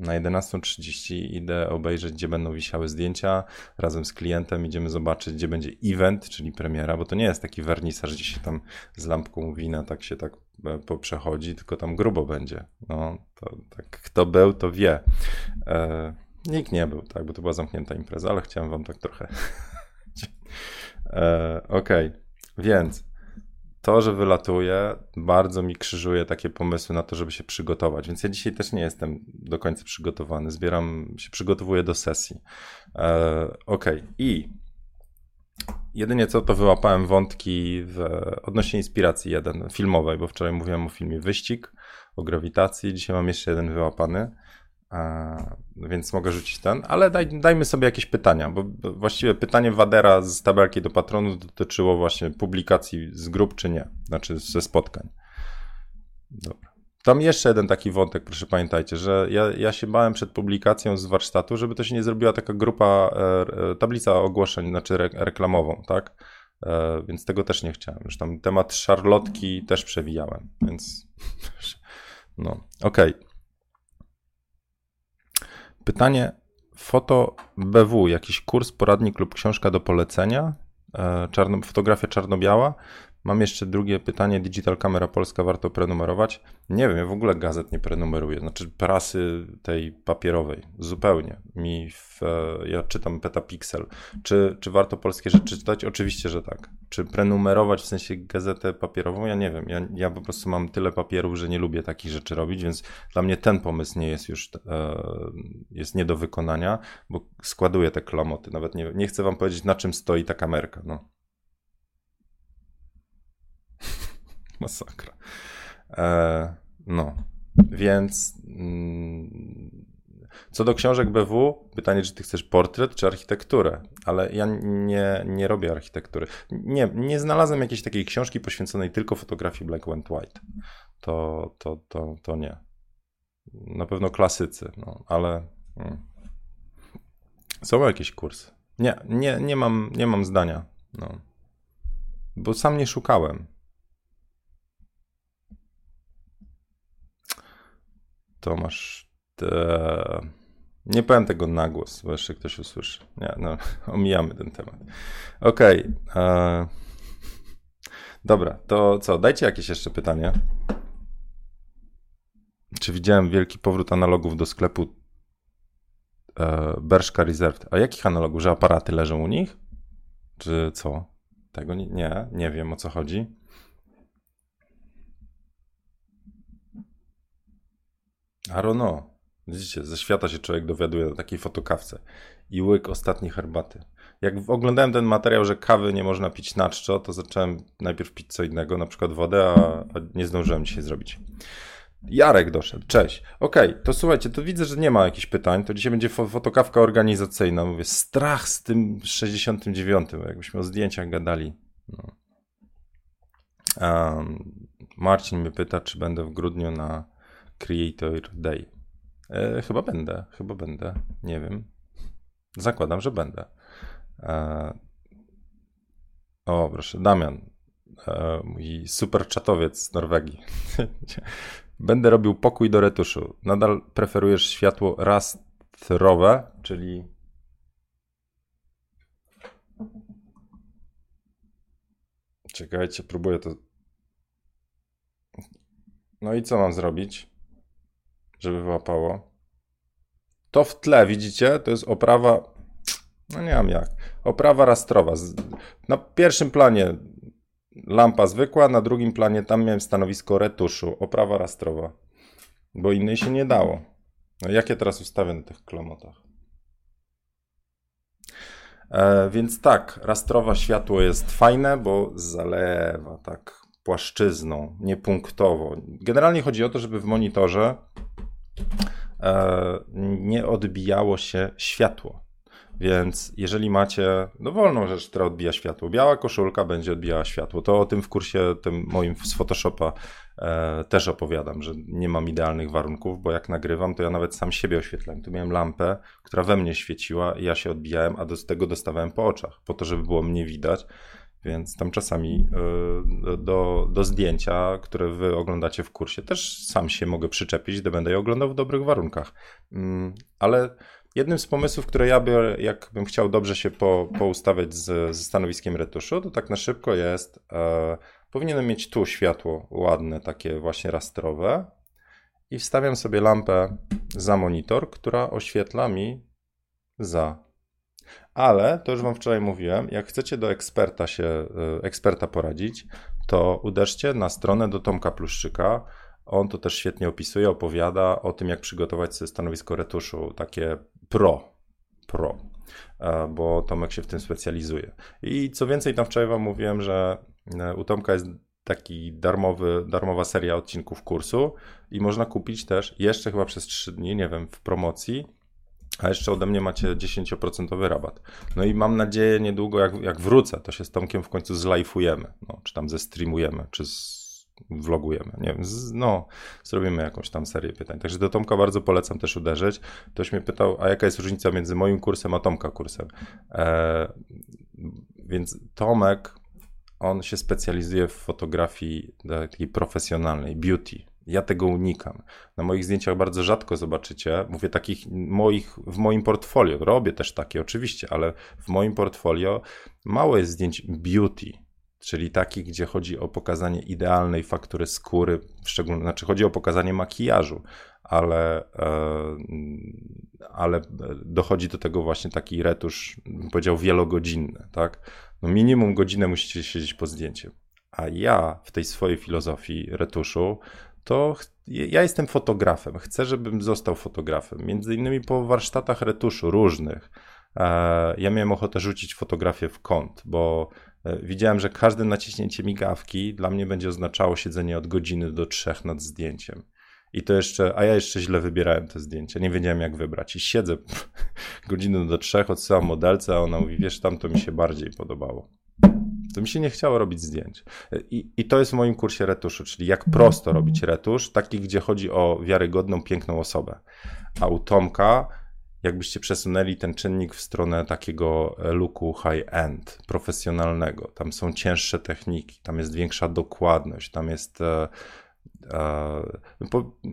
na 11.30 idę obejrzeć, gdzie będą wisiały zdjęcia. Razem z klientem idziemy zobaczyć, gdzie będzie event, czyli premiera, bo to nie jest taki wernisaż, gdzie się tam z lampką wina tak się tak e, poprzechodzi, tylko tam grubo będzie. No, to tak kto był, to wie. Nikt nie był, tak, bo to była zamknięta impreza, ale chciałem wam tak trochę. [LAUGHS] e, Okej, okay. więc to, że wylatuję, bardzo mi krzyżuje takie pomysły na to, żeby się przygotować. Więc ja dzisiaj też nie jestem do końca przygotowany. Zbieram, się przygotowuję do sesji. E, Okej, okay. i jedynie co to wyłapałem wątki w, odnośnie inspiracji jeden filmowej, bo wczoraj mówiłem o filmie Wyścig, o grawitacji. Dzisiaj mam jeszcze jeden wyłapany więc mogę rzucić ten, ale daj, dajmy sobie jakieś pytania, bo właściwie pytanie Wadera z tabelki do patronu dotyczyło właśnie publikacji z grup czy nie, znaczy ze spotkań. Dobra. Tam jeszcze jeden taki wątek, proszę pamiętajcie, że ja, ja się bałem przed publikacją z warsztatu, żeby to się nie zrobiła taka grupa, e, e tablica ogłoszeń, znaczy re, reklamową, tak? E, więc tego też nie chciałem. Już tam temat szarlotki też przewijałem, więc [LAUGHS] no, okej. Okay. Pytanie foto BW, jakiś kurs, poradnik lub książka do polecenia? E, czarno, fotografia czarno-biała. Mam jeszcze drugie pytanie. Digital Camera Polska warto prenumerować? Nie wiem, ja w ogóle gazet nie prenumeruję, znaczy prasy tej papierowej, zupełnie. Mi w, e, ja czytam Petapixel. Czy, czy warto polskie rzeczy czytać? Oczywiście, że tak. Czy prenumerować w sensie gazetę papierową? Ja nie wiem. Ja, ja po prostu mam tyle papierów, że nie lubię takich rzeczy robić, więc dla mnie ten pomysł nie jest już e, jest nie do wykonania, bo składuję te klamoty. Nawet nie, nie chcę wam powiedzieć, na czym stoi ta kamerka. No. [LAUGHS] Masakra. E, no, więc mm, co do książek BW, pytanie, czy ty chcesz portret czy architekturę, ale ja nie, nie robię architektury. Nie, nie znalazłem jakiejś takiej książki poświęconej tylko fotografii black and white. To, to, to, to nie. Na pewno klasycy, no, ale hmm. są jakieś kursy. Nie, nie, nie, mam, nie mam zdania. No. Bo sam nie szukałem. Tomasz. Te... Nie powiem tego na głos, bo jeszcze ktoś usłyszy. Nie, no, [LAUGHS] omijamy ten temat. Okej. Okay. E, dobra, to co? Dajcie jakieś jeszcze pytanie. Czy widziałem wielki powrót analogów do sklepu e, Bershka Reserved? A jakich analogów? Że aparaty leżą u nich? Czy co? Tego nie, nie, nie wiem o co chodzi. Know. Widzicie, ze świata się człowiek dowiaduje na takiej fotokawce. I łyk ostatniej herbaty. Jak oglądałem ten materiał, że kawy nie można pić na czczo, to zacząłem najpierw pić co innego, na przykład wodę, a, a nie zdążyłem dzisiaj zrobić. Jarek doszedł, cześć. Okej, okay, to słuchajcie, to widzę, że nie ma jakichś pytań, to dzisiaj będzie fotokawka organizacyjna. Mówię, strach z tym 69, jakbyśmy o zdjęciach gadali. No. Um, Marcin mnie pyta, czy będę w grudniu na Creator Day. E, chyba będę, chyba będę, nie wiem. Zakładam, że będę. E, o, proszę, Damian, e, mój super czatowiec z Norwegii. [LAUGHS] Będę robił pokój do retuszu. Nadal preferujesz światło rastrowe, czyli. Czekajcie, próbuję to. No i co mam zrobić, żeby wyłapało? To w tle, widzicie? To jest oprawa. No nie wiem jak. Oprawa rastrowa. Na pierwszym planie lampa zwykła, na drugim planie tam miałem stanowisko retuszu, oprawa rastrowa, bo innej się nie dało. No jakie teraz ustawię na tych klomotach? E, więc tak, rastrowe światło jest fajne, bo zalewa tak płaszczyzną, niepunktowo. Generalnie chodzi o to, żeby w monitorze nie odbijało się światło. Więc jeżeli macie dowolną rzecz, która odbija światło, biała koszulka będzie odbijała światło. To o tym w kursie tym moim z Photoshopa e, też opowiadam, że nie mam idealnych warunków, bo jak nagrywam, to ja nawet sam siebie oświetlałem. Tu miałem lampę, która we mnie świeciła i ja się odbijałem, a do tego dostawałem po oczach, po to, żeby było mnie widać. Więc tam czasami e, do, do zdjęcia, które wy oglądacie w kursie, też sam się mogę przyczepić, gdy będę je oglądał w dobrych warunkach. Mm, ale Jednym z pomysłów, które ja by, jakbym chciał dobrze się po, poustawiać z, ze stanowiskiem retuszu, to tak na szybko jest, e, powinienem mieć tu światło ładne, takie właśnie rastrowe i wstawiam sobie lampę za monitor, która oświetla mi za. Ale, to już wam wczoraj mówiłem, jak chcecie do eksperta się, e, eksperta poradzić, to uderzcie na stronę do Tomka Pluszczyka, on to też świetnie opisuje, opowiada o tym, jak przygotować sobie stanowisko retuszu, takie pro. Pro. E, bo Tomek się w tym specjalizuje. I co więcej, tam wczoraj Wam mówiłem, że e, u Tomka jest taki darmowy, darmowa seria odcinków kursu i można kupić też jeszcze chyba przez 3 dni, nie wiem, w promocji. A jeszcze ode mnie macie 10% rabat. No i mam nadzieję niedługo, jak, jak wrócę, to się z Tomkiem w końcu zlajfujemy, no, czy tam zestreamujemy, czy z vlogujemy. Nie wiem, no, zrobimy jakąś tam serię pytań. Także do Tomka bardzo polecam też uderzyć. Ktoś mnie pytał, a jaka jest różnica między moim kursem a Tomka kursem? E, więc Tomek, on się specjalizuje w fotografii takiej profesjonalnej, beauty. Ja tego unikam. Na moich zdjęciach bardzo rzadko zobaczycie, mówię takich moich, w moim portfolio, robię też takie oczywiście, ale w moim portfolio mało jest zdjęć beauty, czyli taki, gdzie chodzi o pokazanie idealnej faktury skóry, w szczególności, znaczy chodzi o pokazanie makijażu, ale, e, ale dochodzi do tego właśnie taki retusz, bym powiedział, wielogodzinny, tak? No minimum godzinę musicie siedzieć po zdjęciu. A ja w tej swojej filozofii retuszu, to ja jestem fotografem. Chcę, żebym został fotografem. Między innymi po warsztatach retuszu różnych. E, ja miałem ochotę rzucić fotografię w kąt, bo E, widziałem, że każde naciśnięcie migawki dla mnie będzie oznaczało siedzenie od godziny do trzech nad zdjęciem. I to jeszcze, a ja jeszcze źle wybierałem te zdjęcia, nie wiedziałem jak wybrać. I siedzę [LAUGHS] godzinę do trzech, odsyłam modelce, a ona mówi, wiesz, tam to mi się bardziej podobało. To mi się nie chciało robić zdjęć. E, I, I to jest w moim kursie retuszu, czyli jak prosto robić retusz, taki, gdzie chodzi o wiarygodną, piękną osobę. A u Tomka jakbyście przesunęli ten czynnik w stronę takiego e, looku high-end, profesjonalnego. Tam są cięższe techniki, tam jest większa dokładność, tam jest e,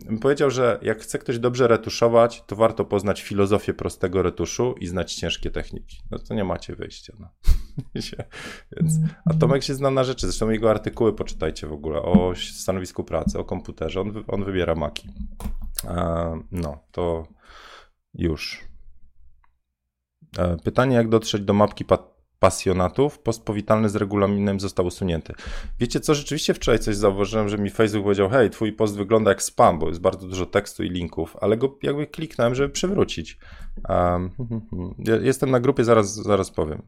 bym powiedział, że jak chce ktoś dobrze retuszować, to warto poznać filozofię prostego retuszu i znać ciężkie techniki. No to nie macie wyjścia. No. [LAUGHS] Więc, a Tomek się zna na rzeczy, zresztą jego artykuły poczytajcie w ogóle o stanowisku pracy, o komputerze, on, on wybiera maki. No, to już. E, pytanie, jak dotrzeć do mapki pasjonatów, post powitalny z regulaminem został usunięty. Wiecie co, rzeczywiście wczoraj coś zauważyłem, że mi Facebook powiedział, hej, twój post wygląda jak spam, bo jest bardzo dużo tekstu i linków, ale go jakby kliknąłem, żeby przywrócić. Um, [LAUGHS] jestem na grupie, zaraz, zaraz powiem.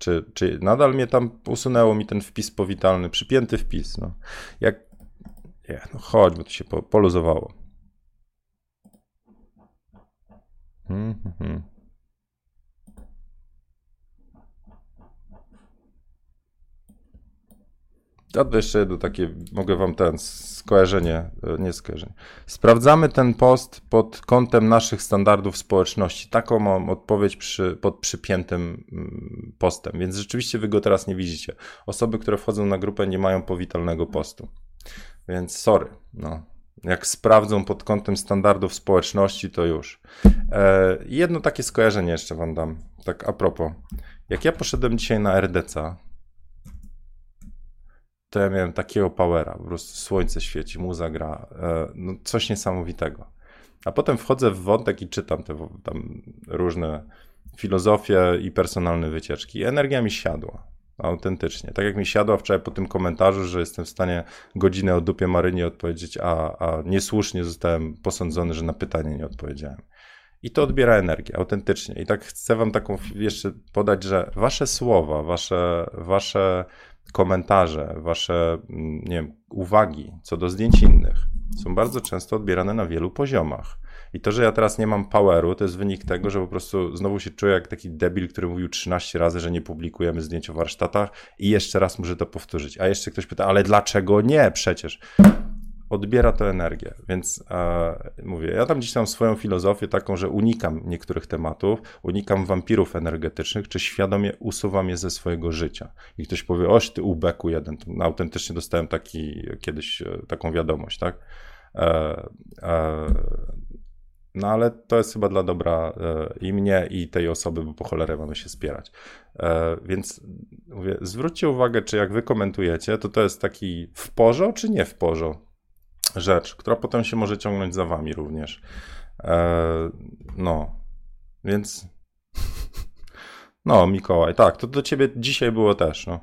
Czy, czy nadal mnie tam usunęło mi ten wpis powitalny, przypięty wpis, no. Jak, nie, no chodź, bo to się poluzowało. Hmm, A to jeszcze jedno takie, mogę wam ten skojarzenie, e, nie skojarzenie. Sprawdzamy ten post pod kątem naszych standardów społeczności. Taką mam odpowiedź przy, pod przypiętym mm, postem, więc rzeczywiście wy go teraz nie widzicie. Osoby, które wchodzą na grupę nie mają powitalnego postu. Więc sorry, no. Jak sprawdzą pod kątem standardów społeczności, to już. E, jedno takie skojarzenie jeszcze wam dam, tak a propos. Jak ja poszedłem dzisiaj na RDC, to ja miałem takiego powera, po prostu słońce świeci, muza gra, e, no coś niesamowitego. A potem wchodzę w wątek i czytam te tam różne filozofie i personalne wycieczki. Energia mi siadła, autentycznie. Tak jak mi siadła wczoraj po tym komentarzu, że jestem w stanie godzinę o dupie Marynie odpowiedzieć, a, a niesłusznie zostałem posądzony, że na pytanie nie odpowiedziałem. I to odbiera energię, autentycznie. I tak chcę wam taką jeszcze podać, że wasze słowa, wasze, wasze komentarze, wasze mm, nie wiem, uwagi co do zdjęć innych są bardzo często odbierane na wielu poziomach. I to, że ja teraz nie mam poweru, to jest wynik tego, że po prostu znowu się czuję jak taki debil, który mówił 13 razy, że nie publikujemy zdjęć o warsztatach i jeszcze raz muszę to powtórzyć. A jeszcze ktoś pyta, ale dlaczego nie przecież? Odbiera to energię. Więc e, mówię, ja tam gdzieś tam swoją filozofię taką, że unikam niektórych tematów, unikam wampirów energetycznych, czy świadomie usuwam je ze swojego życia. I ktoś powie, oś ty ubeku jeden, no, autentycznie dostałem taki kiedyś e, taką wiadomość, tak? E, e, no ale to jest chyba dla dobra e, i mnie, i tej osoby, bo po cholerę mamy się spierać. E, więc mówię, zwróćcie uwagę, czy jak wy komentujecie, to to jest taki w porządku, czy nie w porządku rzecz, która potem się może ciągnąć za wami również. E, no, więc. No, Mikołaj, tak, to do ciebie dzisiaj było też. No.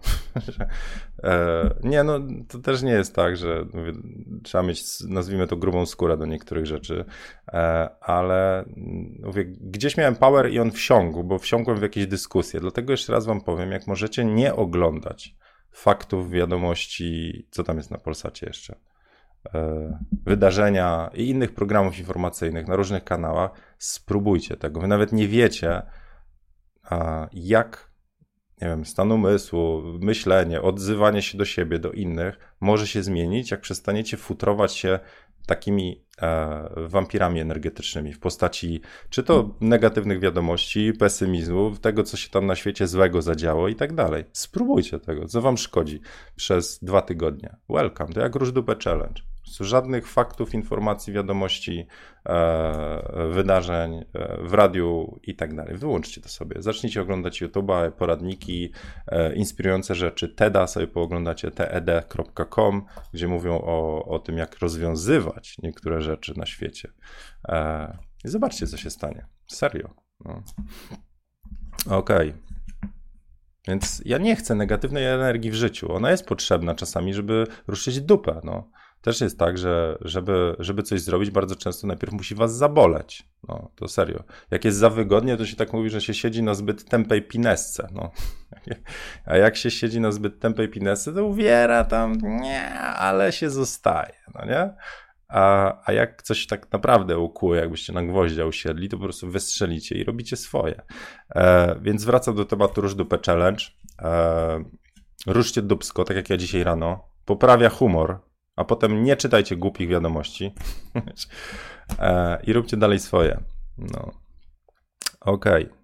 e, nie, no, to też nie jest tak, że mówię, trzeba mieć, nazwijmy to, grubą skórę do niektórych rzeczy, e, ale mówię, gdzieś miałem power i on wsiągł, bo wsiągłem w jakieś dyskusje. Dlatego jeszcze raz wam powiem, jak możecie nie oglądać faktów, wiadomości, co tam jest na Polsacie jeszcze wydarzenia i innych programów informacyjnych na różnych kanałach, spróbujcie tego. Wy nawet nie wiecie, jak nie wiem, stan umysłu, myślenie, odzywanie się do siebie, do innych może się zmienić, jak przestaniecie futrować się takimi e, wampirami energetycznymi w postaci czy to negatywnych wiadomości, pesymizmu, tego, co się tam na świecie złego zadziało i tak dalej. Spróbujcie tego, co wam szkodzi przez dwa tygodnie. Welcome, to jak róż dupę challenge. Żadnych faktów, informacji, wiadomości, e, wydarzeń e, w radiu i tak dalej. Wyłączcie to sobie. Zacznijcie oglądać YouTube'a, poradniki, e, inspirujące rzeczy. TEDa sobie pooglądacie, ted.com, gdzie mówią o, o tym, jak rozwiązywać niektóre rzeczy na świecie. E, I zobaczcie, co się stanie. Serio. No. Okej. Okay. Więc ja nie chcę negatywnej energii w życiu. Ona jest potrzebna czasami, żeby ruszyć dupę. No też jest tak, że żeby, żeby coś zrobić, bardzo często najpierw musi was zaboleć. No, to serio. Jak jest za wygodnie, to się tak mówi, że się siedzi na zbyt tępej pinesce. No. [LAUGHS] A jak się siedzi na zbyt tępej pinesce, to uwiera tam, nie, ale się zostaje, no nie? A, a jak coś tak naprawdę ukłuje, jakbyście na gwoździa usiedli, to po prostu wystrzelicie i robicie swoje. E, więc wracam do tematu Róż Dupę Challenge. E, dupsko, tak jak ja dzisiaj rano. Poprawia humor, a potem nie czytajcie głupich wiadomości [LAUGHS] e, i róbcie dalej swoje. No. Okej. Okay.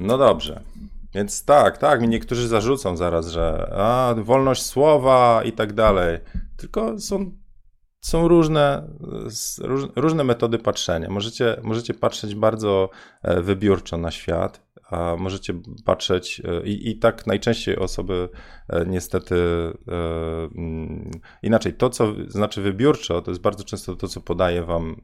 No dobrze. Więc tak, tak, mi niektórzy zarzucą zaraz, że a, wolność słowa i tak dalej. Tylko są, są różne, różne metody patrzenia. Możecie, możecie patrzeć bardzo e, wybiórczo na świat, a możecie patrzeć e, i, i tak najczęściej osoby e, niestety mm, inaczej. To, co znaczy wybiórczo, to jest bardzo często to, co podaje wam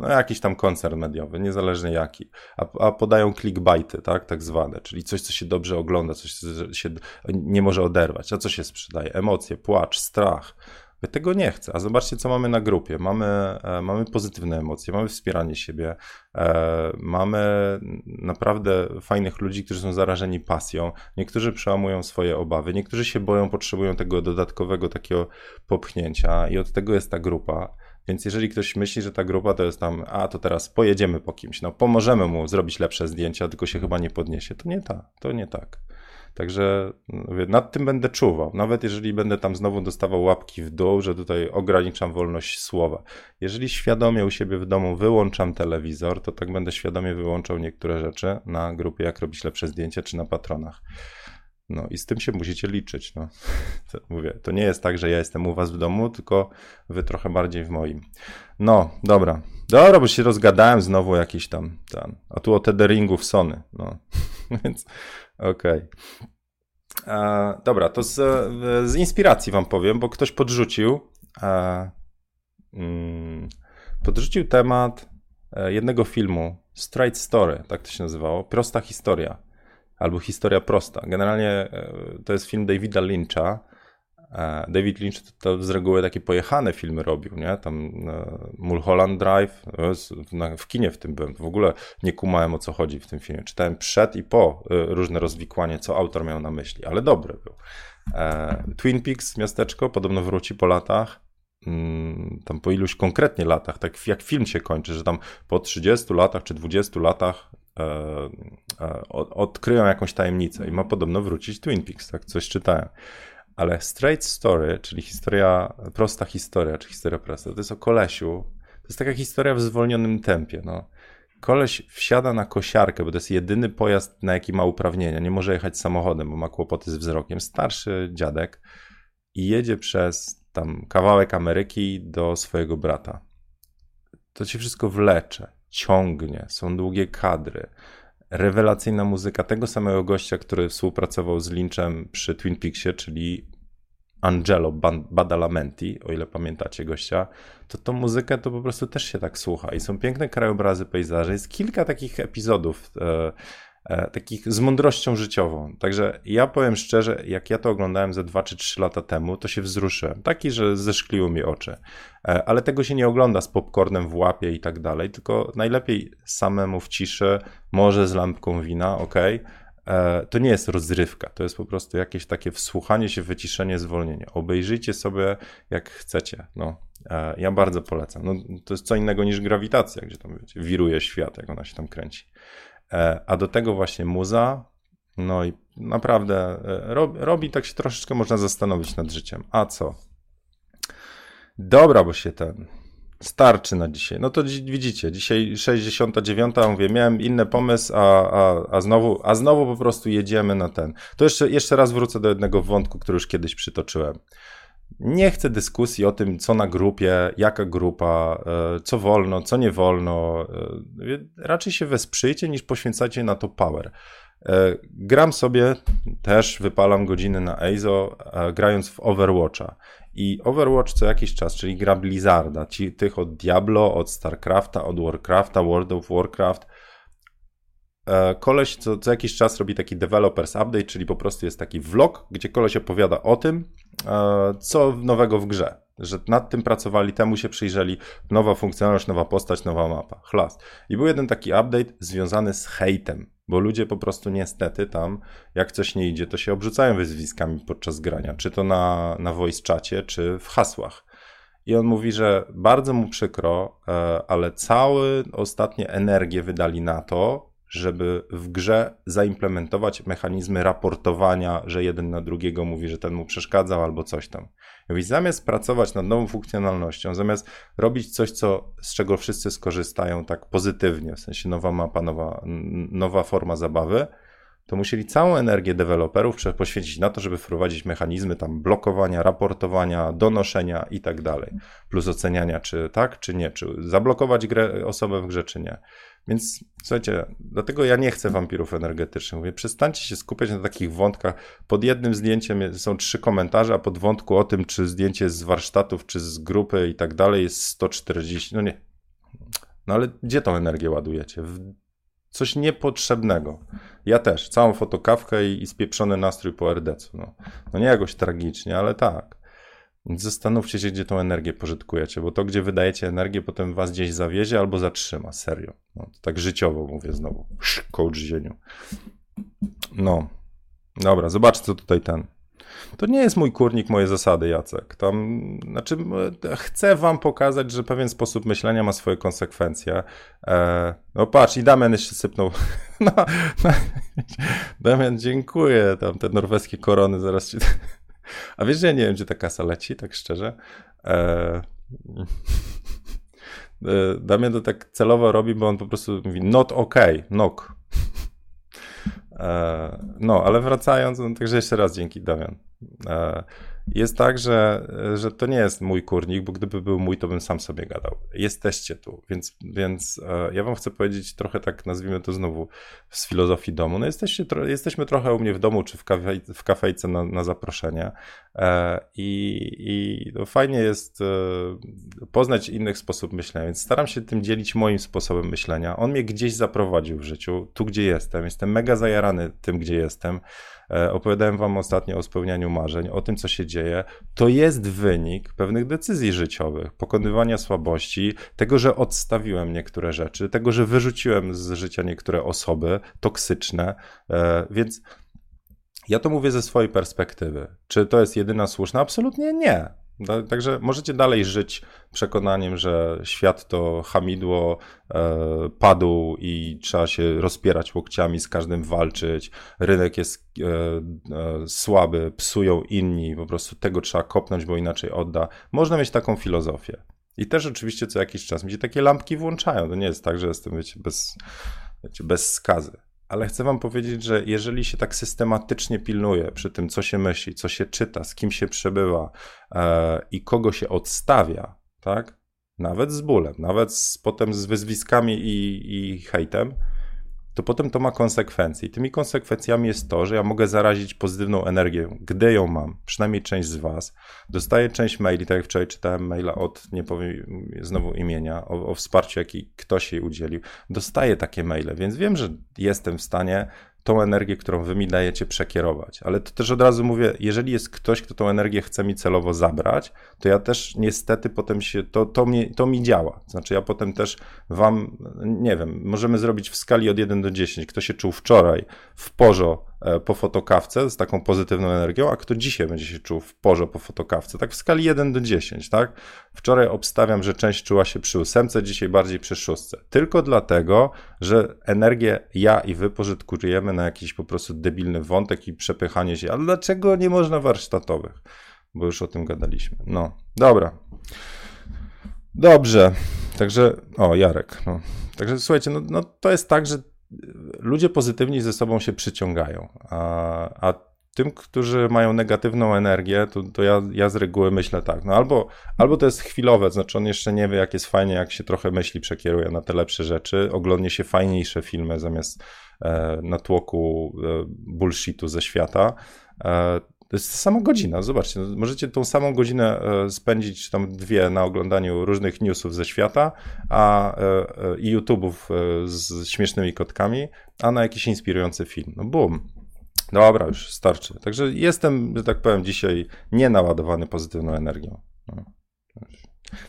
no jakiś tam koncern mediowy, niezależnie jaki, a, a, podają clickbaity, tak, tak zwane, czyli coś, co się dobrze ogląda, coś, co się nie może oderwać. A co się sprzedaje? Emocje, płacz, strach. Ja tego nie chcę. A zobaczcie, co mamy na grupie. Mamy, e, mamy pozytywne emocje, mamy wspieranie siebie, e, mamy naprawdę fajnych ludzi, którzy są zarażeni pasją. Niektórzy przełamują swoje obawy, niektórzy się boją, potrzebują tego dodatkowego takiego popchnięcia i od tego jest ta grupa. Więc jeżeli ktoś myśli, że ta grupa to jest tam, a to teraz pojedziemy po kimś, no pomożemy mu zrobić lepsze zdjęcia, tylko się chyba nie podniesie, to nie tak, to nie tak. Także mówię, nad tym będę czuwał. Nawet jeżeli będę tam znowu dostawał łapki w dół, że tutaj ograniczam wolność słowa. Jeżeli świadomie u siebie w domu wyłączam telewizor, to tak będę świadomie wyłączał niektóre rzeczy na grupie, jak robić lepsze zdjęcia, czy na patronach. No i z tym się musicie liczyć. No. [LAUGHS] To, mówię, to nie jest tak, że ja jestem u was w domu, tylko wy trochę bardziej w moim. No, dobra. Dobra, bo się rozgadałem znowu jakiś tam, tam. A tu o tetheringu w Sony. No, [LAUGHS] więc okej. Okay. Dobra, to z, z, inspiracji wam powiem, bo ktoś podrzucił a, mm, podrzucił temat e, jednego filmu Straight Story, tak to się nazywało, prosta historia albo Historia prosta. Generalnie e, to jest film Davida Lyncha. E, David Lynch to z reguły takie pojechane filmy robił, nie? Tam e, Mulholland Drive, w kinie w tym byłem, w ogóle nie kumałem o co chodzi w tym filmie. Czytałem przed i po różne rozwikłanie, co autor miał na myśli, ale dobry był. Twin Peaks, miasteczko, podobno wróci po latach mm, tam po iluś konkretnie latach, tak jak film się kończy, że tam po 30 latach czy 20 latach E, e, odkryją jakąś tajemnicę i ma podobno wrócić Twin Peaks, tak coś czytałem. Ale Straight Story, czyli historia, prosta historia, czy historia prosta, to jest o kolesiu. To jest taka historia w zwolnionym tempie. No. Koleś wsiada na kosiarkę, bo to jest jedyny pojazd, na jaki ma uprawnienia. Nie może jechać samochodem, bo ma kłopoty z wzrokiem. Starszy dziadek i jedzie przez tam kawałek Ameryki do swojego brata. To się wszystko wlecze ciągnie, są długie kadry. Rewelacyjna muzyka tego samego gościa, który współpracował z Lynchem przy Twin Peaksie, czyli Angelo Badalamenti, o ile pamiętacie gościa, to tą muzykę to po prostu też się tak słucha i są piękne krajobrazy, pejzaże. Jest kilka takich epizodów e, takich z mądrością życiową. Także ja powiem szczerze, jak ja to oglądałem ze 2 czy 3 lata temu, to się wzruszyłem. Taki, że zeszkliły mi oczy. E, ale tego się nie ogląda z popcornem w łapie i tak dalej, tylko najlepiej samemu w ciszy, może z lampką wina, ok. E, to nie jest rozrywka, to jest po prostu jakieś takie wsłuchanie się, wyciszenie, zwolnienie. Obejrzyjcie sobie jak chcecie. No, ja bardzo polecam. No, to jest co innego niż grawitacja, gdzie tam wiecie, wiruje świat, jak ona się tam kręci. E, a do tego właśnie muza, no i naprawdę e, robi, robi tak się troszeczkę można zastanowić nad życiem. A co? Dobra, bo się ten starczy na dzisiaj. No to widzicie, dzisiaj 69, mówię, miałem inny pomysł, a, a, a, znowu, a znowu po prostu jedziemy na ten. To jeszcze, jeszcze raz wrócę do jednego wątku, który już kiedyś przytoczyłem. Nie chcę dyskusji o tym, co na grupie, jaka grupa, e, co wolno, co nie wolno. E, raczej się wesprzyjcie niż poświęcacie na to power. E, gram sobie, też wypalam godziny na EIZO, grając w Overwatcha. I Overwatch co jakiś czas, czyli gra Blizzarda, ci, tych od Diablo, od StarCrafta, od Warcrafta, World of Warcraft, koleś co, co jakiś czas robi taki developers update, czyli po prostu jest taki vlog, gdzie koleś opowiada o tym, co nowego w grze. Że nad tym pracowali, temu się przyjrzeli, nowa funkcjonalność, nowa postać, nowa mapa. Chlas. I był jeden taki update związany z hejtem, bo ludzie po prostu niestety tam, jak coś nie idzie, to się obrzucają wyzwiskami podczas grania, czy to na, na voice czy w hasłach. I on mówi, że bardzo mu przykro, e, ale całe ostatnie energie wydali na to, żeby w grze zaimplementować mechanizmy raportowania, że jeden na drugiego mówi, że ten mu przeszkadzał albo coś tam. Więc zamiast pracować nad nową funkcjonalnością, zamiast robić coś, co, z czego wszyscy skorzystają tak pozytywnie, w sensie nowa mapa, nowa, nowa forma zabawy, to musieli całą energię deweloperów poświęcić na to, żeby wprowadzić mechanizmy tam blokowania, raportowania, donoszenia i tak dalej. Plus oceniania, czy tak, czy nie, czy zablokować grę, osobę w grze, czy nie. Więc słuchajcie, dlatego ja nie chcę wampirów energetycznych. Mówię, przestańcie się skupiać na takich wątkach. Pod jednym zdjęciem są trzy komentarze, a pod wątku o tym, czy zdjęcie z warsztatów, czy z grupy i tak dalej jest 140. No nie. No ale gdzie tą energię ładujecie? W coś niepotrzebnego. Ja też, całą fotokawkę i, i spieprzony nastrój po RDC. No. no nie jakoś tragicznie, ale tak. Więc zastanówcie się, gdzie tą energię pożytkujecie, bo to, gdzie wydajecie energię, potem was gdzieś zawiezie albo zatrzyma. Serio. No, tak życiowo mówię znowu. Coach zieniu. No. Dobra, zobaczcie, co tutaj ten. To nie jest mój kurnik, moje zasady, Jacek. Tam, znaczy, chcę wam pokazać, że pewien sposób myślenia ma swoje konsekwencje. E, no patrz, i Damian jeszcze sypnął. [LAUGHS] No, no, Damian, dziękuję. Tam te norweskie korony zaraz ci... A wiesz, że ja nie wiem, gdzie ta kasa leci, tak szczerze. E, [LAUGHS] e, Damian to tak celowo robi, bo on po prostu mówi not okay, knock. E, no, ale wracając, no, także jeszcze raz dzięki, Damian. E, jest tak, że, że to nie jest mój kurnik, bo gdyby był mój, to bym sam sobie gadał. Jesteście tu, więc, więc e, ja wam chcę powiedzieć trochę tak, nazwijmy to znowu z filozofii domu. No jesteście, jesteśmy trochę u mnie w domu, czy w, kafe, w kafejce na, na zaproszenie i, i no fajnie jest poznać innych sposób myślenia, więc staram się tym dzielić moim sposobem myślenia. On mnie gdzieś zaprowadził w życiu, tu gdzie jestem. Jestem mega zajarany tym, gdzie jestem. E, opowiadałem wam ostatnio o spełnianiu marzeń, o tym, co się dzieje. To jest wynik pewnych decyzji życiowych, pokonywania słabości, tego, że odstawiłem niektóre rzeczy, tego, że wyrzuciłem z życia niektóre osoby toksyczne, e, więc ja to mówię ze swojej perspektywy. Czy to jest jedyna słuszna? Absolutnie nie. Także możecie dalej żyć przekonaniem, że świat to hamidło, e, padł i trzeba się rozpierać łokciami, z każdym walczyć. Rynek jest e, e, słaby, psują inni, po prostu tego trzeba kopnąć, bo inaczej odda. Można mieć taką filozofię. I też oczywiście co jakiś czas mi się takie lampki włączają. To nie jest tak, że jestem wiecie, bez, wiecie, bez skazy. Ale chcę Wam powiedzieć, że jeżeli się tak systematycznie pilnuje przy tym, co się myśli, co się czyta, z kim się przebywa e, i kogo się odstawia, tak? Nawet z bólem, nawet z, potem z wyzwiskami i, i hejtem, to potem to ma konsekwencje. I tymi konsekwencjami jest to, że ja mogę zarazić pozytywną energię, gdy ją mam, przynajmniej część z Was. Dostaję część maili, tak jak wczoraj czytałem maila od, nie powiem znowu imienia, o, o wsparciu, jaki ktoś jej udzielił. Dostaję takie maile, więc wiem, że jestem w stanie tą energię, którą wy mi dajecie, przekierować. Ale to też od razu mówię, jeżeli jest ktoś, kto tą energię chce mi celowo zabrać, to ja też niestety potem się, to, to, mi, to mi działa. Znaczy ja potem też wam, nie wiem, możemy zrobić w skali od 1 do 10, kto się czuł wczoraj w porzo po fotokawce z taką pozytywną energią, a kto dzisiaj będzie się czuł w porze po fotokawce, tak w skali 1 do 10, tak? Wczoraj obstawiam, że część czuła się przy ósemce, dzisiaj bardziej przy szóstce. Tylko dlatego, że energię ja i wy pożytkujemy na jakiś po prostu debilny wątek i przepychanie się. Ale dlaczego nie można warsztatowych? Bo już o tym gadaliśmy. No, dobra. Dobrze. Także, o, Jarek. No. Także słuchajcie, no, no to jest tak, że ludzie pozytywni ze sobą się przyciągają, a, a tym, którzy mają negatywną energię, to, to ja, ja z reguły myślę tak, no albo, albo to jest chwilowe, znaczy on jeszcze nie wie, jak jest fajnie, jak się trochę myśli przekieruje na te lepsze rzeczy, oglądnie się fajniejsze filmy zamiast e, natłoku e, bullshitu ze świata, e, to jest sama godzina. Zobaczcie, no, możecie tą samą godzinę e, spędzić, tam dwie, na oglądaniu różnych newsów ze świata, a e, e, i YouTube'ów z śmiesznymi kotkami, a na jakiś inspirujący film. No boom. Dobra, już starczy. Także jestem, że tak powiem, dzisiaj nienaładowany pozytywną energią. No.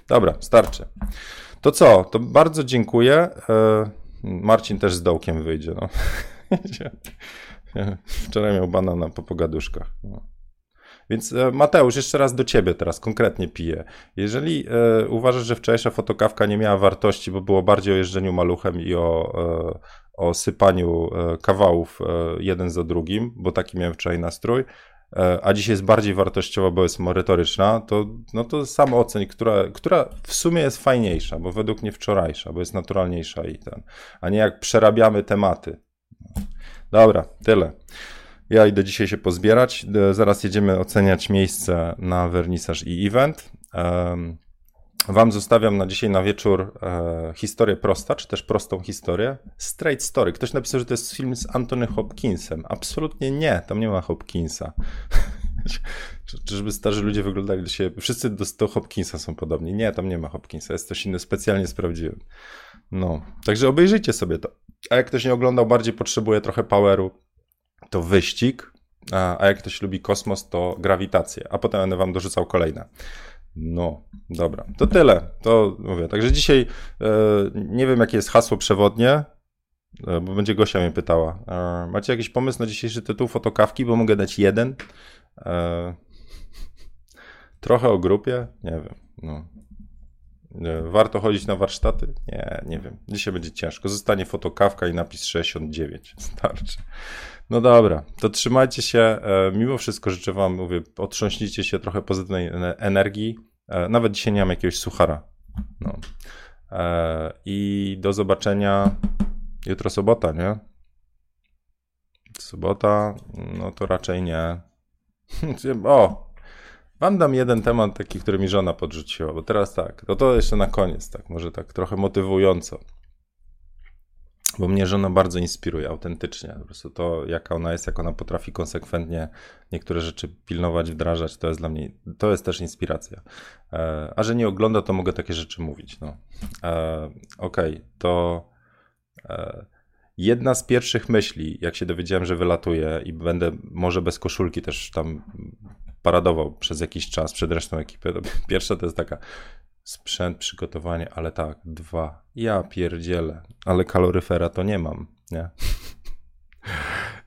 Dobra, starczy. To co? To bardzo dziękuję. Marcin też z dołkiem wyjdzie. No. [LAUGHS] [LAUGHS] Wczoraj miał banana po pogaduszkach. No. Więc e, Mateusz, jeszcze raz do ciebie teraz konkretnie piję. Jeżeli e, uważasz, że wczorajsza fotokawka nie miała wartości, bo było bardziej o jeżdżeniu maluchem i o, e, o sypaniu e, kawałów e, jeden za drugim, bo taki miałem wczoraj nastrój, e, a dzisiaj jest bardziej wartościowa, bo jest merytoryczna, to, no to sam oceń, która, która w sumie jest fajniejsza, bo według mnie wczorajsza, bo jest naturalniejsza i ten, a nie jak przerabiamy tematy. Dobra, tyle. Ja idę dzisiaj się pozbierać. Zaraz jedziemy oceniać miejsce na wernisaż i event. Wam zostawiam na dzisiaj na wieczór e, historię prosta, czy też prostą historię. Straight Story. Ktoś napisał, że to jest film z Anthony Hopkinsem. Absolutnie nie, tam nie ma Hopkinsa. [LAUGHS] Czyżby starzy ludzie wyglądali do siebie? Wszyscy do, do Hopkinsa są podobni. Nie, tam nie ma Hopkinsa, jest coś inne, specjalnie sprawdziłem. No, także obejrzyjcie sobie to. A jak ktoś nie oglądał, bardziej potrzebuje trochę poweru, to wyścig. A, jak ktoś lubi kosmos, to grawitację. A potem będę wam dorzucał kolejne. No, dobra. To tyle. To mówię. Także dzisiaj e, nie wiem, jakie jest hasło przewodnie, e, bo będzie Gosia mnie pytała. E, macie jakiś pomysł na dzisiejszy tytuł fotokawki, bo mogę dać jeden. E, trochę o grupie? Nie wiem. No. Warto chodzić na warsztaty? Nie, nie wiem. Dzisiaj będzie ciężko. Zostanie fotokawka i napis 69. [LAUGHS] Starczy. No dobra, to trzymajcie się. E, mimo wszystko życzę Wam, mówię, otrząśnijcie się trochę pozytywnej energii. E, nawet dzisiaj nie mam jakiegoś suchara. No. E, I do zobaczenia jutro sobota, nie? Sobota, no to raczej nie. [LAUGHS] O, wam dam jeden temat taki, który mi żona podrzuciła, bo teraz tak, to to jeszcze na koniec, tak, może tak trochę motywująco bo mnie żona bardzo inspiruje autentycznie. Po prostu to, jaka ona jest, jak ona potrafi konsekwentnie niektóre rzeczy pilnować, wdrażać, to jest dla mnie, to jest też inspiracja. E, a że nie ogląda, to mogę takie rzeczy mówić. No. E, Okej, okay, to e, jedna z pierwszych myśli, jak się dowiedziałem, że wylatuję i będę może bez koszulki też tam paradował przez jakiś czas przed resztą ekipy, [LAUGHS] pierwsza to jest taka, sprzęt, przygotowanie, ale tak, dwa. Ja pierdzielę, ale kaloryfera to nie mam, nie?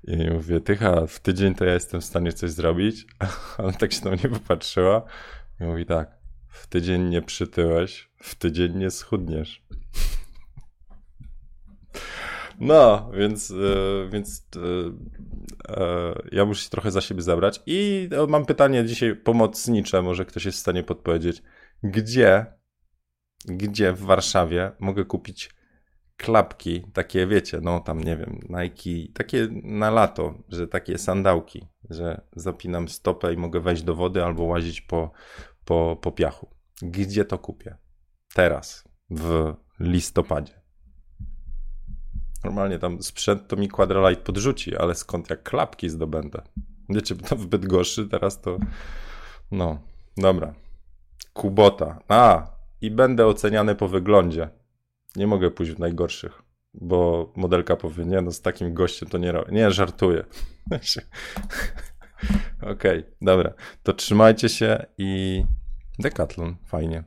I mówię, tycha, w tydzień to ja jestem w stanie coś zrobić, [LAUGHS] ale tak się na mnie popatrzyła i mówi tak, w tydzień nie przytyłeś, w tydzień nie schudniesz. No, więc, e, więc e, e, ja muszę się trochę za siebie zabrać. I mam pytanie dzisiaj pomocnicze, może ktoś jest w stanie podpowiedzieć gdzie, gdzie w Warszawie mogę kupić klapki, takie wiecie, no tam nie wiem, Nike, takie na lato, że takie sandałki, że zapinam stopę i mogę wejść do wody albo łazić po, po, po piachu. Gdzie to kupię? Teraz, w listopadzie. Normalnie tam sprzęt to mi Quadralight podrzuci, ale skąd jak klapki zdobędę? Wiecie, to w Bydgoszczy teraz to... No, dobra. Kubota. A, i będę oceniany po wyglądzie. Nie mogę pójść w najgorszych, bo modelka powie, nie no, z takim gościem to nie robię. Nie, żartuję. [LAUGHS] Okej, okay, dobra. To trzymajcie się i Decathlon, fajnie.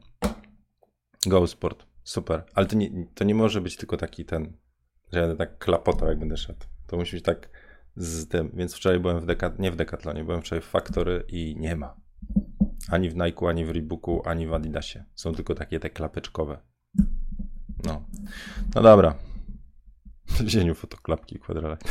Go Sport, super. Ale to nie, to nie może być tylko taki ten, że ja tak klapotał, jak będę szedł. To musi być tak z tym. Więc wczoraj byłem w Decat, nie w Decathlonie, byłem wczoraj w Factory i nie ma. Ani w Nike, ani w Reeboku, ani w Adidasie. Są tylko takie te klapeczkowe. No. No dobra. [LAUGHS] W dzieniu fotoklapki kwadrale. [LAUGHS]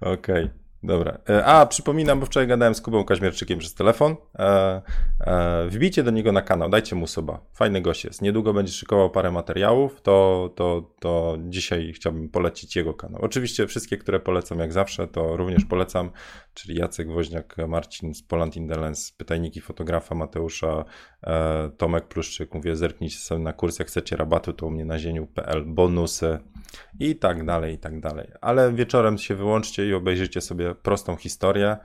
Okej. Okay. Dobra. E, a, przypominam, bo wczoraj gadałem z Kubą Kaźmierczykiem przez telefon. E, e, wbijcie do niego na kanał, dajcie mu suba. Fajny gość jest. Niedługo będzie szykował parę materiałów, to, to, to dzisiaj chciałbym polecić jego kanał. Oczywiście wszystkie, które polecam jak zawsze, to również polecam, czyli Jacek Woźniak, Marcin z Poland Indelens, pytajniki fotografa Mateusza, e, Tomek Pluszczyk. Mówię, zerknijcie sobie na kurs, jak chcecie rabatu, to u mnie na zieniu.pl, bonusy i tak dalej, i tak dalej. Ale wieczorem się wyłączcie i obejrzyjcie sobie prostą historię,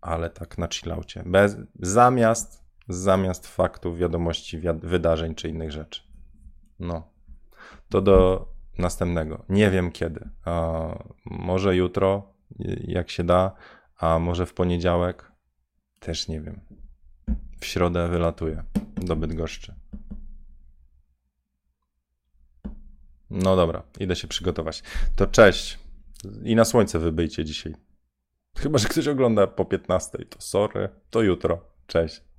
ale tak na chillaucie. Bez, zamiast, zamiast faktów, wiadomości, wydarzeń czy innych rzeczy. No. To do następnego. Nie wiem kiedy. A może jutro, jak się da, a może w poniedziałek. Też nie wiem. W środę wylatuję do Bydgoszczy. No dobra, idę się przygotować. To cześć. I na słońce wybyjcie dzisiaj. Chyba, że ktoś ogląda po 15, to sorry, to jutro. Cześć.